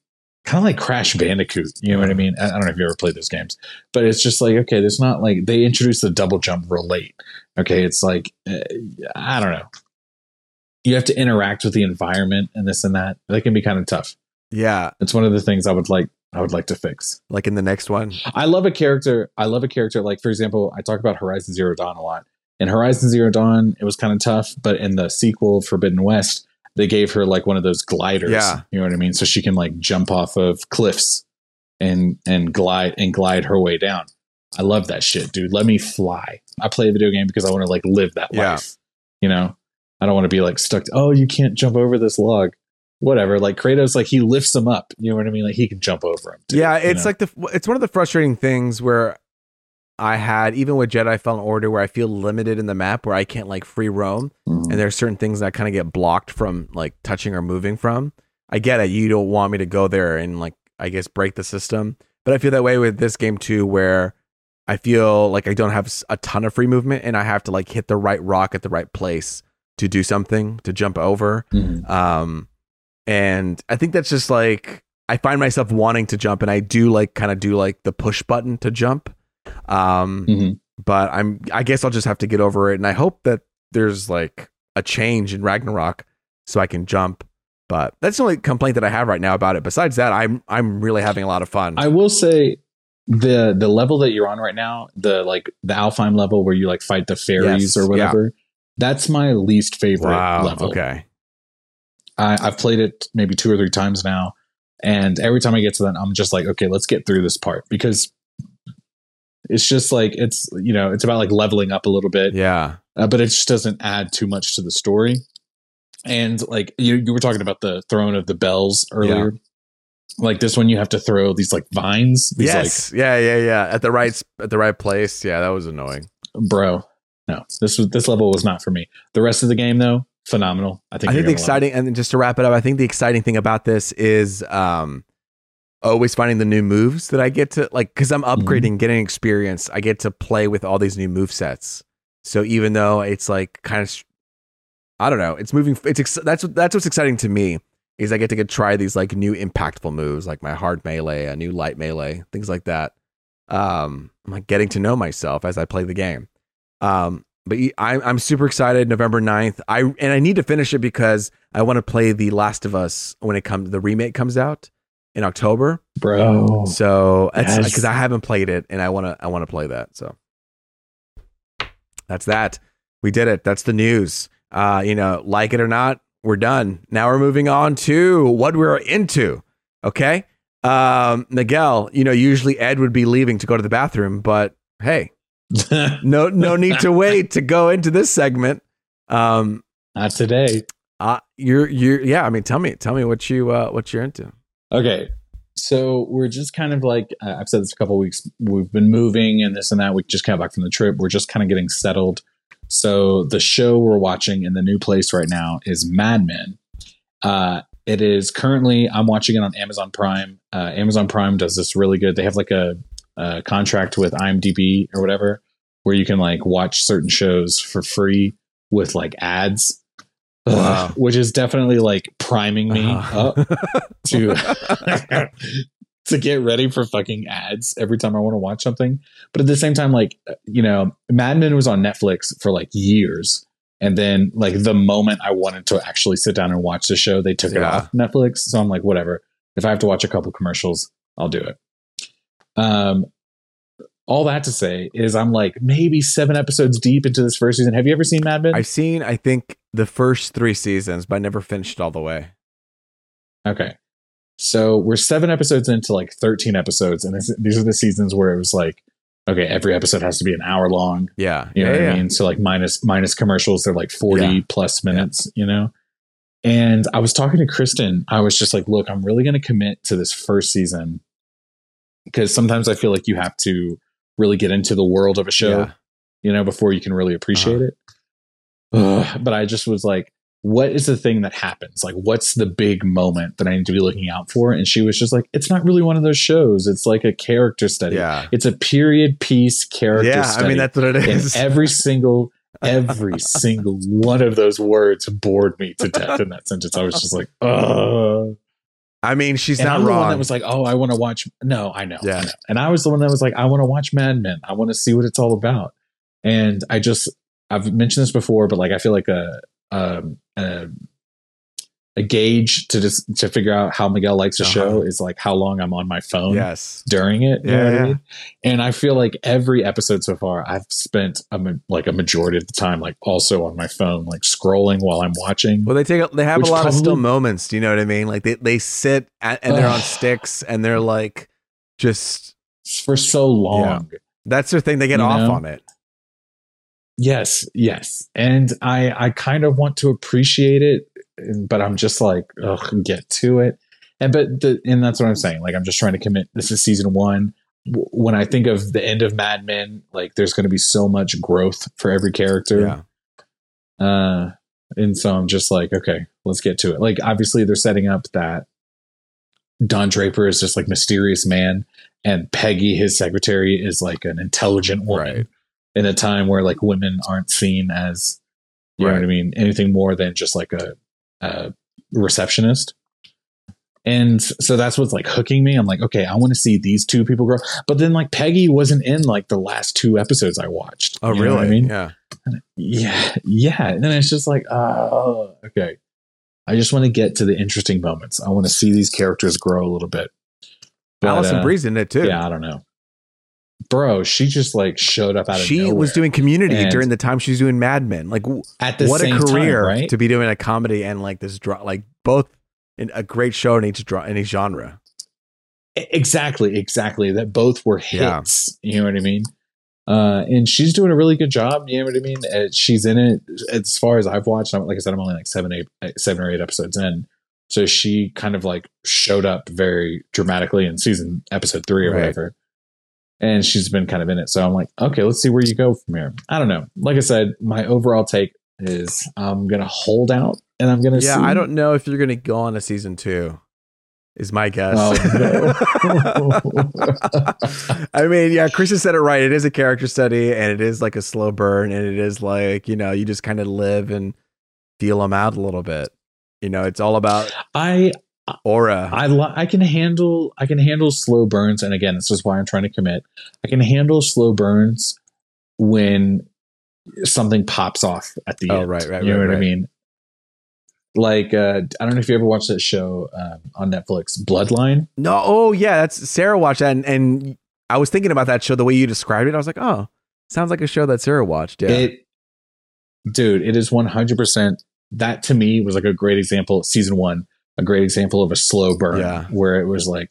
kind of like Crash Bandicoot. You know what I mean? I don't know if you ever played those games, but it's just like okay, there's not like they introduced the double jump real late. Okay, it's like uh, I don't know. You have to interact with the environment and this and that. That can be kind of tough. Yeah, It's one of the things I would like. I would like to fix. like in the next one. I love a character. I love a character like, for example, I talk about Horizon Zero Dawn a lot. In Horizon Zero Dawn, it was kind of tough, but in the sequel, Forbidden West, they gave her like one of those gliders. Yeah. you know what I mean. So she can like jump off of cliffs and and glide and glide her way down. I love that shit, dude. Let me fly. I play a video game because I want to like live that Yeah. life. You know, I don't want to be like stuck. To, oh, you can't jump over this log. Whatever. Like Kratos, like he lifts them up. You know what I mean? Like he can jump over them. yeah, it's like the it's one of the frustrating things where I had even with Jedi Fallen Order where I feel limited in the map where I can't like free roam Mm-hmm. and there are certain things that kind of get blocked from like touching or moving from. I get it. You don't want me to go there and like I guess break the system, but I feel that way with this game too where I feel like I don't have a ton of free movement and I have to like hit the right rock at the right place to do something to jump over. Mhm. Um, and I think that's just like I find myself wanting to jump, and I do like kind of do like the push button to jump. Um, Mhm. but I'm I guess I'll just have to get over it, and I hope that there's like a change in Ragnarok so I can jump. But that's the only complaint that I have right now about it. Besides that, I'm I'm really having a lot of fun. I will say the the level that you're on right now, the like the Alfheim level where you like fight the fairies Yes, or whatever, that's my least favorite wow. level. Okay. I, I've played it maybe two or three times now, and every time I get to that, I'm just like, okay, let's get through this part because it's just like it's you know it's about like leveling up a little bit, Yeah. uh, but it just doesn't add too much to the story. And like you, you were talking about the throne of the bells earlier. Like this one, you have to throw these like vines. These yes. yeah. Yeah. Yeah. At the right at the right place. Yeah. That was annoying. bro, no, this was this level was not for me. The rest of the game though, phenomenal. I think. I think the gonna love it. exciting and just to wrap it up, I think the exciting thing about this is um always finding the new moves that I get to like because I'm Mm-hmm. upgrading, getting experience. I get to play with all these new move sets. So even though it's like kind of, I don't know, it's moving. It's ex- that's that's what's exciting to me is I get to get try these like new impactful moves like my hard melee, a new light melee, things like that. Um, I'm like getting to know myself as I play the game. Um, but I'm I'm super excited. November 9th. I and I need to finish it because I want to play The Last of Us when it comes. The remake comes out in October. bro. So that's Yes. because I haven't played it and I want to I want to play that. So that's that. We did it. That's the news. Uh, you know, like it or not, we're done. Now we're moving on to what we're into. Okay. Um, Miguel, you know, usually Ed would be leaving to go to the bathroom, but hey, no no need to wait to go into this segment. Um Not today. uh you're you're yeah, I mean tell me tell me what you uh what you're into. Okay. So we're just kind of like uh, I've said this a couple weeks. We've been moving and this and that. We just came back from the trip. We're just kind of getting settled. So the show we're watching in the new place right now is Mad Men. Uh, it is currently I'm watching it on Amazon Prime. Uh, Amazon Prime does this really good. They have like a, a contract with IMDb or whatever, where you can like watch certain shows for free with like ads. Wow. which is definitely like priming me Uh-huh. up to to get ready for fucking ads every time I want to watch something. But at the same time, like you know, Mad Men was on Netflix for like years, and then like the moment I wanted to actually sit down and watch the show, they took it off Netflix. So I'm like, whatever. If I have to watch a couple commercials, I'll do it. Um, all that to say is, I'm like maybe seven episodes deep into this first season. Have you ever seen Mad Men? I've seen I think the first 3 seasons, but I never finished all the way. Okay. So we're seven episodes into like 13 episodes. And this, these are the seasons where it was like, okay, every episode has to be an hour long. Yeah. You know yeah, what yeah. I mean? So like minus, minus commercials, they're like 40 Yeah. plus minutes, you know? And I was talking to Kristen. I was just like, look, I'm really going to commit to this first season because sometimes I feel like you have to really get into the world of a show, you know, before you can really appreciate Uh-huh. it. Ugh, but I just was like, what is the thing that happens? Like, what's the big moment that I need to be looking out for? And she was just like, it's not really one of those shows. It's like a character study. Yeah. It's a period piece character Yeah, study. I mean that's what it is. and every single every single one of those words bored me to death in that sentence. I was just like, oh. I mean, she's And not I'm the one wrong. that was like, oh, I want to watch. No, I know. I Yeah. know. And I was the one that was like, I want to watch Mad Men. I want to see what it's all about. And I just, I've mentioned this before, but like, I feel like a, um, a, a gauge to just to figure out how Miguel likes a Uh-huh. show is like how long I'm on my phone yes. during it. You Yeah, know yeah. I mean? And I feel like every episode so far, I've spent a, like a majority of the time, like also on my phone, like scrolling while I'm watching. Well, they take a- they have a lot of still moments. Do you know what I mean? Like they they sit at, and they're on sticks and they're like just for so long. that's their thing. They get You off know? on it. Yes, yes. And I I kind of want to appreciate it, but I'm just like, ugh, get to it. And but the and that's what I'm saying. Like I'm just trying to commit. This is season one. When I think of the end of Mad Men, like there's going to be so much growth for every character. Yeah. Uh, and so I'm just like, okay, let's get to it. Like, obviously, they're setting up that Don Draper is just like mysterious man, and Peggy, his secretary, is like an intelligent woman Right. In a time where like women aren't seen as, you know what I mean, anything more than just like a, a receptionist. And so that's what's like hooking me. I'm like, okay, I want to see these two people grow. But then like Peggy wasn't in like the last two episodes I watched. Oh, You know really? I mean, yeah. yeah, yeah. And then it's just like, oh, okay. I just want to get to the interesting moments. I want to see these characters grow a little bit. But, Alison uh, Brie's in it too. Yeah, I don't know. Bro, she just like showed up out of she nowhere. was doing Community And- during the time she was doing Mad Men. Like, at the what a career time, right? to be doing a comedy and like this draw, like both in a great show in each draw in each genre. Exactly, exactly. That both were Yeah. hits. You know what I mean? Uh, and she's doing a really good job. You know what I mean? Uh, she's in it as far as I've watched. I'm, like I said, I'm only like seven, eight, uh, seven or eight episodes in. So she kind of like showed up very dramatically in season episode three or Right. whatever. And she's been kind of in it. So I'm like, okay, let's see where you go from here. I don't know. Like I said, my overall take is I'm gonna hold out and I'm gonna Yeah, see. I don't know if you're gonna go on a season two. Is my guess. Oh, I mean, yeah, Chris has said it right. It is a character study, and it is like a slow burn, and it is like you know, you just kind of live and feel them out a little bit. You know, it's all about I aura. I li- I can handle I can handle slow burns, and again, this is why I'm trying to commit. I can handle slow burns when something pops off at the end. Oh, end. right, right, You know right, what I mean? Like uh, I don't know if you ever watched that show um, on Netflix, Bloodline. no, oh yeah, that's Sarah watched that, and, and I was thinking about that show the way you described it. I was like, oh, sounds like a show that Sarah watched. Yeah, It, dude, it is 100. percent That to me was like a great example. Season one, a great example of a slow burn, Yeah. where it was like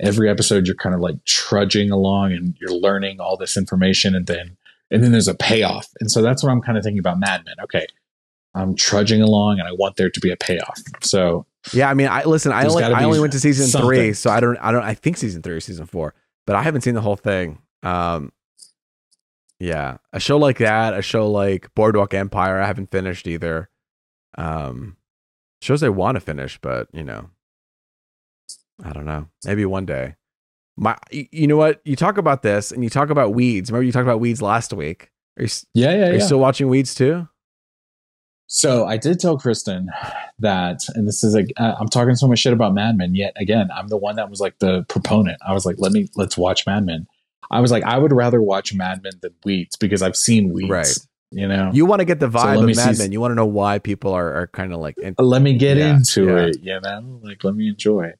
every episode you're kind of like trudging along and you're learning all this information, and then and then there's a payoff. And so that's what I'm kind of thinking about Mad Men. Okay, I'm trudging along, and I want there to be a payoff. So yeah. I mean, I listen. I only I only went to season something. three, so I don't I don't I think season three or season four, but I haven't seen the whole thing. Um, yeah, a show like that, a show like Boardwalk Empire, I haven't finished either. Um, shows I want to finish, but you know, I don't know. Maybe one day. My, you know what? You talk about this, and you talk about weeds. Remember, you talked about weeds last week. Are you, yeah, yeah, are you still watching weeds too? So I did tell Kristen that, and this is like uh, I'm talking so much shit about Mad Men. Yet again, I'm the one that was like the proponent. I was like, let me let's watch Mad Men. I was like, I would rather watch Mad Men than Weeds because I've seen Weeds. Right. You know, You want to get the vibe me of Mad Men. You want to know why people are, are kind of like. let me get Yeah, into yeah. it. You know, like let me enjoy.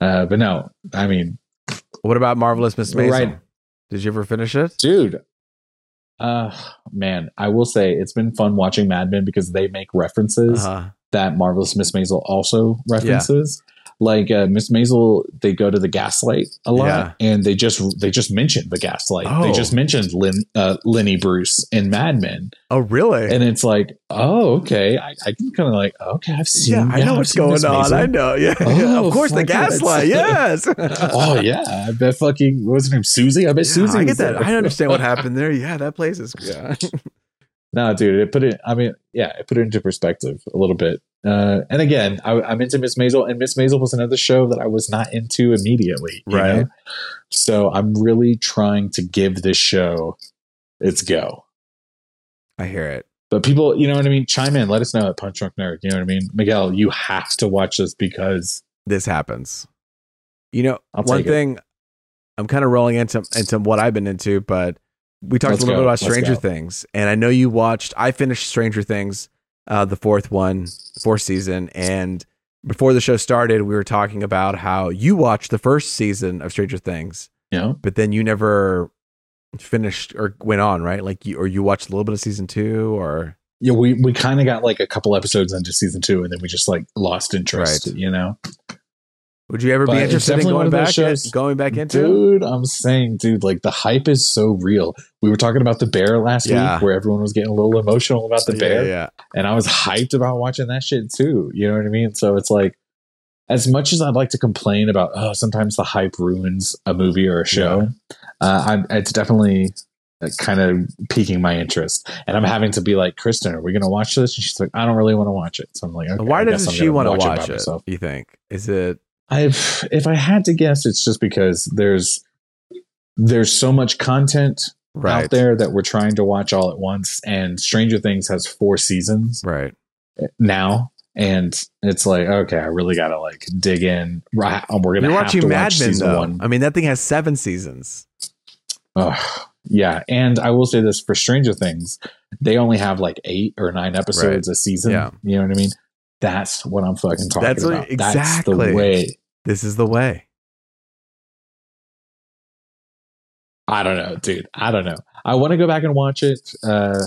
Uh, but no, I mean, what about Marvelous Miss Maisel? Right. Did you ever finish it? dude. Uh, man, I will say it's been fun watching Mad Men because they make references Uh-huh. that Marvelous Miss Maisel also references. Like uh, Miss Maisel, they go to the gaslight a lot, Yeah. and they just they just mentioned the gaslight. Oh. They just mentioned Lynn, uh, Lenny Bruce in Mad Men, Oh, really? and it's like, oh, okay, I, I can kind of like, okay, I've seen. yeah, I know what's going Miss on. Maisel. I know. Yeah, Oh, of course, the fuck yeah, it's- gaslight. Yes. oh yeah, I bet fucking what was her name Susie. I bet Susie. I get that. there. I understand what happened there. Yeah, that place is. Yeah. No, dude, it put it. I mean, yeah, it put it into perspective a little bit. Uh, and again, I, I'm into Miss Maisel, and Miss Maisel was another show that I was not into immediately. you Right. know? So I'm really trying to give this show its go. I hear it. But people, you know what I mean? Chime in. Let us know at Punch Drunk Nerd. You know what I mean? Miguel, you have to watch this because This happens. You know, I'll one take it. thing I'm kind of rolling into into what I've been into, but we talked Let's a little go. bit about Stranger. Things, and I know you watched. I finished Stranger Things, uh, the fourth one, fourth season, and before the show started, we were talking about how you watched the first season of Stranger Things, know, but then you never finished or went on, right? Like you or you watched a little bit of season two, or yeah, we we kind of got like a couple episodes into season two, and then we just like lost interest. Right. You know, would you ever But be interested in going back? shows- going back into? dude, I'm saying, dude, like the hype is so real. We were talking about the bear last Yeah. week, where everyone was getting a little emotional about the Yeah, bear, yeah. and I was hyped about watching that shit too. You know what I mean? So it's like, as much as I'd like to complain about, oh, sometimes the hype ruins a movie or a show, uh, it's definitely kind of piquing my interest. And I'm having to be like, Kristen, are we going to watch this? And she's like, I don't really want to watch it. So I'm like, okay, Why doesn't she want to watch it? myself. You think? Is it I've, if I had to guess, it's just because there's there's so much content right? out there that we're trying to watch all at once, and Stranger Things has four seasons Right. now, and it's like, okay, I really got to like dig in. Right, oh, we're gonna You're have watching to Mad watch Men season though. one. I mean, that thing has seven seasons. Ugh, yeah, and I will say this for Stranger Things, they only have like eight or nine episodes a season. Yeah. You know what I mean? That's what I'm fucking talking That's what- about. That's exactly. the way. This is the way. I don't know, dude. I don't know. I want to go back and watch it. Uh,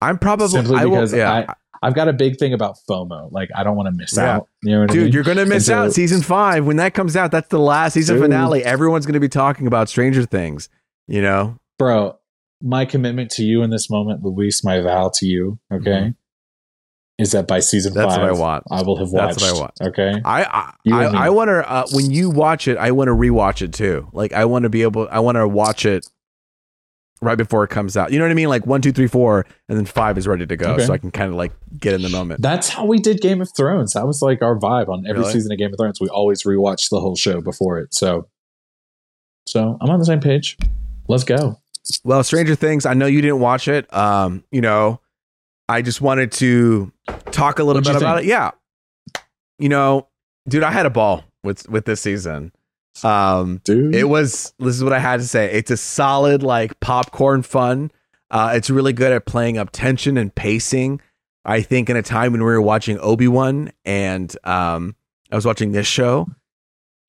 I'm probably Simply I will, because yeah, I've got a big thing about FOMO. Like, I don't want to miss Yeah. out. You know what I dude, mean? you're gonna miss so- out. Season five when that comes out, that's the last season Dude. finale. Everyone's gonna be talking about Stranger Things. You know, Bro, my commitment to you in this moment, Luis, my vow to you, okay, Mhm. Is that by season that's five, what I want. I will have watched. That's what I want. Okay. I I I. I want to uh, when you watch it, I want to rewatch it too. Like I want to be able, I want to watch it right before it comes out. You know what I mean? Like one, two, three, four, and then five is ready to go, Okay. so I can kind of like get in the moment. That's how we did Game of Thrones. That was like our vibe on every Really? season of Game of Thrones. We always rewatch the whole show before it. So, so I'm on the same page. Let's go. Well, Stranger Things, I know you didn't watch it. Um, you know, I just wanted to talk a little What'd bit about think? it. Yeah. You know, dude, I had a ball with with this season. Um, Dude. it was this is what I had to say. It's a solid like popcorn fun. Uh, it's really good at playing up tension and pacing. I think in a time when we were watching Obi Wan and um, I was watching this show,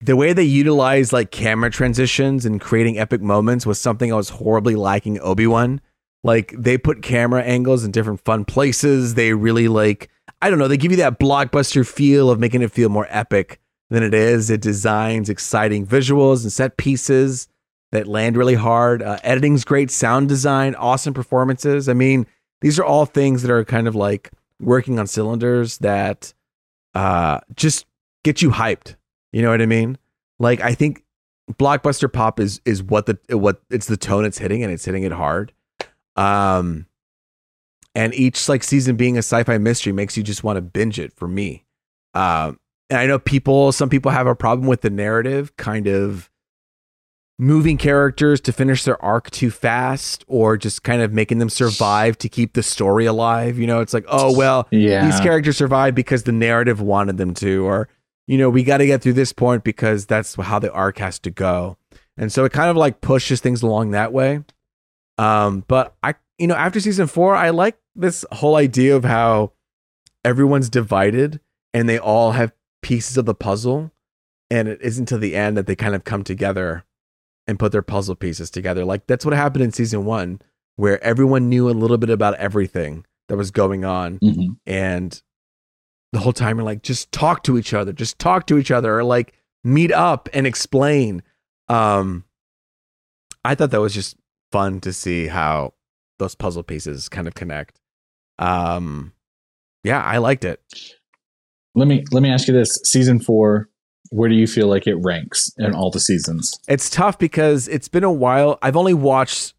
the way they utilize like camera transitions and creating epic moments was something I was horribly lacking Obi Wan. Like they put camera angles in different fun places. They really like I don't know. They give you that blockbuster feel of making it feel more epic than it is. It designs exciting visuals and set pieces that land really hard. Uh, editing's great, sound design, awesome performances. I mean, these are all things that are kind of like working on cylinders that uh, just get you hyped. You know what I mean? Like I think blockbuster pop is is what the what it's the tone it's hitting and it's hitting it hard. Um, and each like season being a sci-fi mystery makes you just want to binge it for me. Um, and I know people, some people have a problem with the narrative, kind of moving characters to finish their arc too fast, or just kind of making them survive to keep the story alive. You know, it's like, oh well, yeah. these characters survived because the narrative wanted them to, or you know, we got to get through this point because that's how the arc has to go. And so it kind of like pushes things along that way. Um, but I, you know, after season four, I like this whole idea of how everyone's divided and they all have pieces of the puzzle, and it isn't till the end that they kind of come together and put their puzzle pieces together. Like that's what happened in season one, where everyone knew a little bit about everything that was going on Mhm. and the whole time you're like just talk to each other just talk to each other or like meet up and explain um i thought that was just fun to see how those puzzle pieces kind of connect um yeah i liked it Let me let me ask you this: season four, where do you feel like it ranks in all the seasons? it's tough because it's been a while i've only watched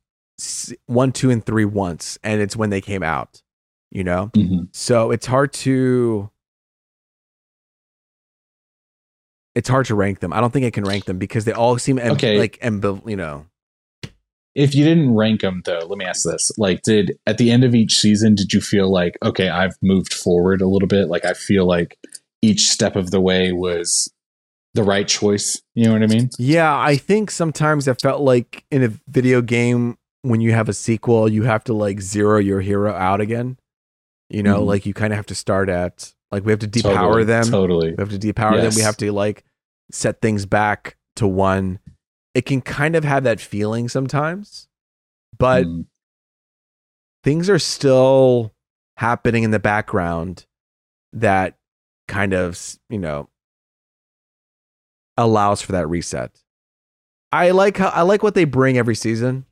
one two and three once and it's when they came out you know Mhm. So it's hard to it's hard to rank them. I don't think I can rank them because they all seem em- Okay. like embil- you know. If you didn't rank them though, let me ask this. Like did at the end of each season did you feel like okay, I've moved forward a little bit? Like I feel like each step of the way was the right choice. You know what I mean? Yeah, I think sometimes I felt like in a video game when you have a sequel, you have to like zero your hero out again. You know, Mhm. like you kind of have to start at like we have to depower Totally, them. Totally. We have to depower them. We have to like set things back to one. It can kind of have that feeling sometimes, but Mm, things are still happening in the background that kind of, you know, allows for that reset. I like how I like what they bring every season.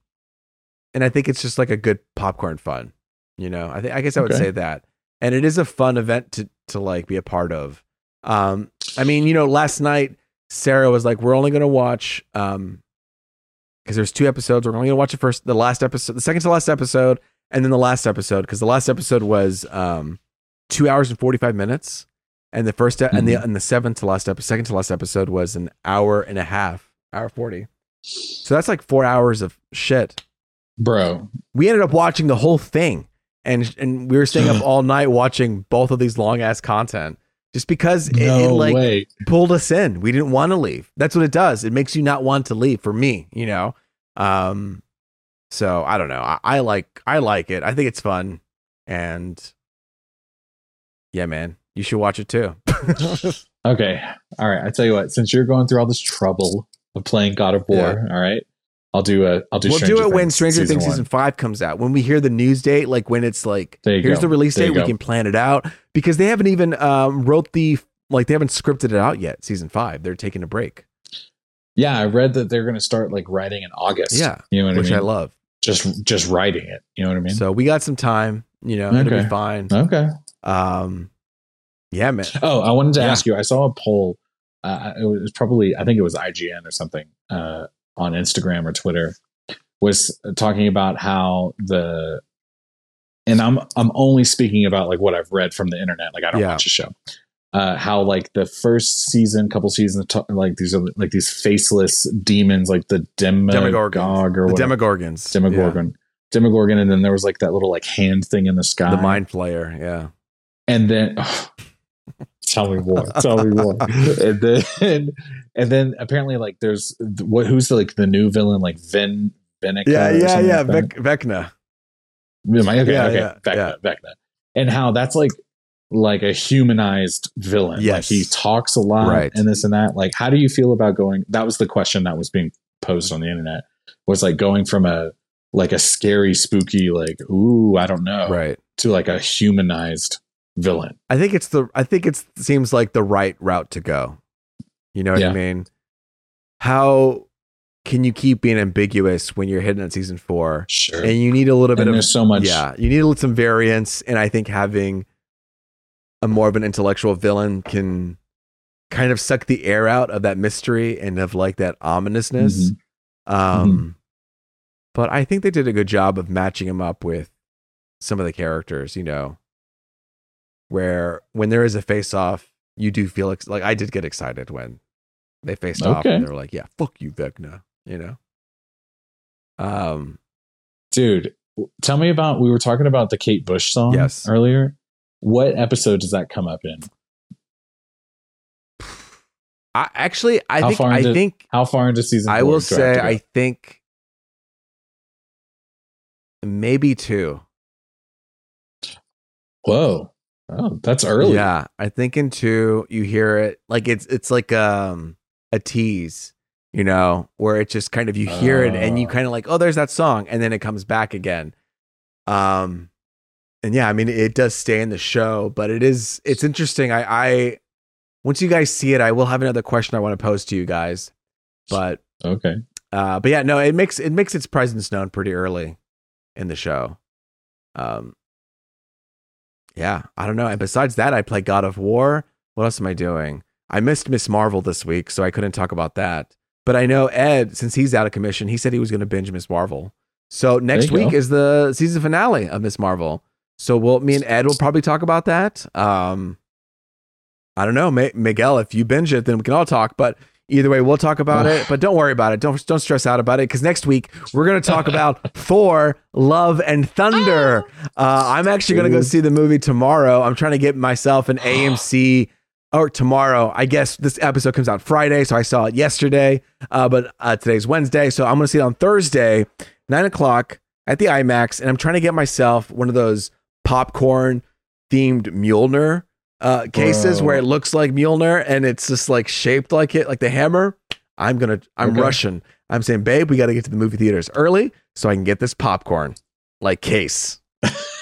And I think it's just like a good popcorn fun. You know, I think I guess I would Okay. say that. And it is a fun event to to like be a part of. Um I mean, you know, last night Sarah was like, we're only gonna watch um because there's two episodes. We're only gonna watch the first the last episode, the second to last episode, and then the last episode, because the last episode was um two hours and forty five minutes. And the first e- and the and the seventh to last episode, second to last episode was an hour and a half, hour forty. So that's like four hours of shit. Bro, We ended up watching the whole thing, and and we were staying up all night watching both of these long ass content, just because it, it like way. pulled us in. We didn't want to leave. That's what it does. It makes you not want to leave. For me, you know. Um, so I don't know. I, I like I like it. I think it's fun, and yeah, man, you should watch it too. Okay. All right. I tell you what, since you're going through all this trouble of playing God of War, Yeah. all right, I'll do a I'll do we'll Stranger do it when Things Stranger Things one. season five comes out. When we hear the news date, like when it's like here's go. the release There date, we go. can plan it out because they haven't even um, wrote the like they haven't scripted it out yet. Season five, they're taking a break. Yeah, I read that they're going to start like writing in August. Yeah, you know what which I mean? Which I love. just just writing it. You know what I mean? So we got some time. You know, it'll be fine. okay. Um, yeah, man. Oh, I wanted to Yeah. ask you. I saw a poll. Uh, it was probably I think it was IGN or something uh, on Instagram or Twitter was talking about how the and I'm I'm only speaking about like what I've read from the internet. Like I don't Yeah. watch the show. Uh, how like the first season, couple seasons, like these are like these faceless demons, like the Demogorgon Demogorgons. or The whatever. Demogorgons. Demogorgon, Demogorgon, and then there was like that little like hand thing in the sky. The Mind Flayer. Yeah. and then tell me more tell me more and then and then apparently like there's what who's the, like the new villain like Ven Venica Yeah. Yeah. Yeah. like? Vec- Vecna. Am I- okay Yeah, okay yeah, Vecna yeah. Vecna and how that's like like a humanized villain like he talks a lot Right. and this and that like how do you feel about going that was the question that was being posed on the internet was like going from a like a scary spooky like ooh I don't know Right. to like a humanized villain I think it's the I think it seems like the right route to go. You know what Yeah. I mean? How can you keep being ambiguous when you're hitting at season four? sure And you need a little bit and of so much yeah, you need a little- some variance, and I think having a more of an intellectual villain can kind of suck the air out of that mystery and of like that ominousness. Mm-hmm. Um, but I think they did a good job of matching him up with some of the characters. You know, where when there is a face off, you do feel ex- like I did get excited when they faced off. And they were like, "Yeah, fuck you, Vecna." You know. Um. dude tell me about we were talking about the kate bush song Yes. earlier what episode does that come up in I actually, I How think, I into- think, how far into season I will say. I think maybe two. whoa oh that's early Yeah, I think in two you hear it like it's it's like um a tease, you know, where it just kind of you hear it and you Oh. kind of like, oh, there's that song, and then it comes back again. Um, and yeah, I mean, it does stay in the show, but it is it's interesting. I I once you guys see it, I will have another question I want to pose to you guys, but okay uh, but yeah, no, it makes it makes its presence known pretty early in the show. Um, yeah, I don't know. And besides that, I play God of War. What else am I doing? I missed Miss Marvel this week, so I couldn't talk about that. But I know Ed, since he's out of commission, he said he was going to binge Miss Marvel. So next week go. is the season finale of Miss Marvel. So we'll me and Ed will probably talk about that. Um, I don't know, Ma- Miguel. If you binge it, then we can all talk. But Either way, we'll talk about it, but don't worry about it. Don't don't stress out about it because next week we're going to talk about Thor: Love and Thunder. Uh, I'm actually going to go see the movie tomorrow. I'm trying to get myself an AMC or tomorrow. I guess this episode comes out Friday, so I saw it yesterday. Uh, but uh, today's Wednesday, so I'm going to see it on Thursday, nine o'clock at the IMAX, and I'm trying to get myself one of those popcorn themed Mjolnir uh, cases Bro. where it looks like Mjolnir and it's just like shaped like it, like the hammer. I'm gonna, I'm Okay. rushing. I'm saying, babe, we got to get to the movie theaters early so I can get this popcorn like case.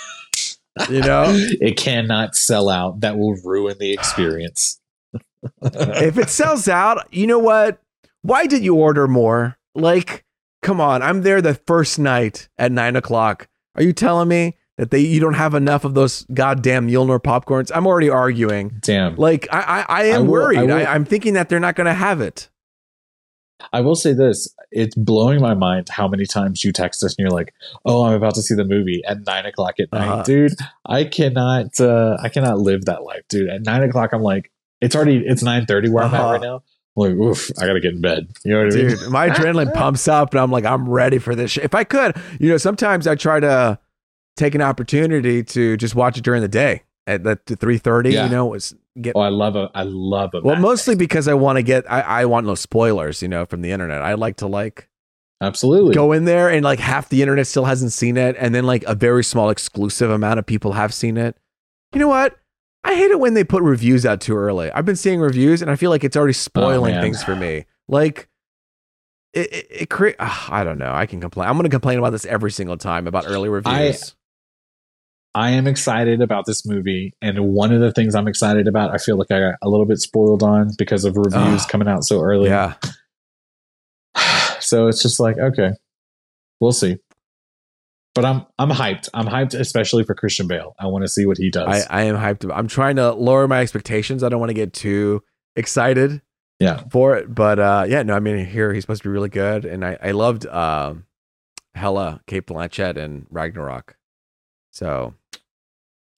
you know, it cannot sell out. That will ruin the experience. if it sells out, you know what? Why did you order more? Like, come on, I'm there the first night at nine o'clock. Are you telling me that they you don't have enough of those goddamn Mjolnir popcorns? I'm already arguing. Damn. Like, I I, I am I will- worried. I I, I'm thinking that they're not going to have it. I will say this: it's blowing my mind how many times you text us and you're like, "Oh, I'm about to see the movie at nine o'clock at night, Uh-huh. dude." I cannot, uh, I cannot live that life, dude. At nine o'clock, I'm like, it's already, it's nine thirty where I'm Uh-huh. at right now. I'm like, oof, I gotta get in bed. You know what I mean? Dude, my adrenaline pumps up and I'm like, I'm ready for this shit. If I could, you know, sometimes I try to take an opportunity to just watch it during the day at the 3.30, Yeah. you know, was get Oh, I love a, I love a. well, mostly because I want to get, I, I want no spoilers, you know, from the internet. I like to like absolutely. go in there and like half the internet still hasn't seen it. And then like a very small exclusive amount of people have seen it. You know what? I hate it when they put reviews out too early. I've been seeing reviews and I feel like it's already spoiling man. things for me. Like, it, it, it cre- ah, I don't know. I can complain. I'm going to complain about this every single time about early reviews. I am excited about this movie, and one of the things I'm excited about, I feel like I got a little bit spoiled on because of reviews Ugh. coming out so early. yeah. so it's just like okay we'll see but i'm i'm hyped i'm hyped especially for christian bale i want to see what he I, does I am hyped. I'm trying to lower my expectations. I don't want to get too excited yeah for it. But uh, yeah, no, I mean, here he's supposed to be really good. And I, I loved um Hela, Cate Blanchett, and Ragnarok. So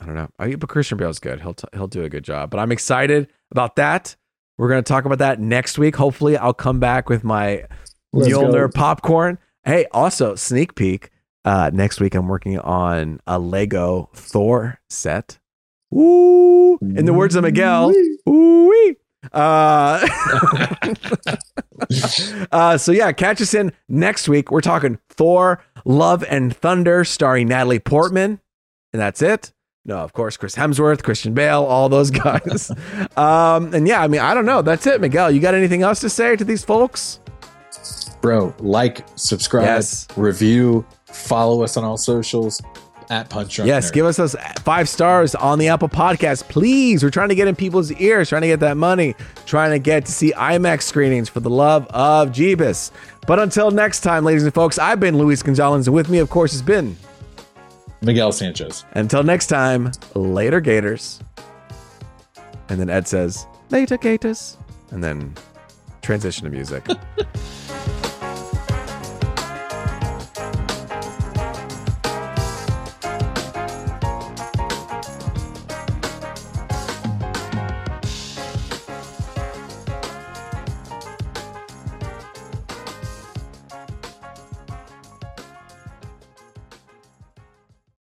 I don't know. I, but Christian Bale's good. He'll, t- he'll do a good job. But I'm excited about that. We're going to talk about that next week. Hopefully, I'll come back with my Let's go. Popcorn. Hey, also, sneak peek. Uh, next week, I'm working on a Lego Thor set. Ooh. In the words of Miguel, ooh Uh, uh, so yeah, catch us in next week. We're talking Thor, Love and Thunder, starring Natalie Portman, and that's it. No, of course, Chris Hemsworth, Christian Bale, all those guys. um, and yeah, I mean, I don't know. That's it, Miguel. You got anything else to say to these folks? bro like subscribe Yes. review follow us on all socials at punch Drunk Yes, Nerd. give us those five stars on the Apple Podcast, please. We're trying to get in people's ears, trying to get that money, trying to get to see IMAX screenings for the love of Jeebus. But until next time, ladies and folks, I've been Luis Gonzalez, and with me, of course, has been. Miguel sanchez Until next time, later, Gators. And then Ed says, later, Gators. And then transition to music.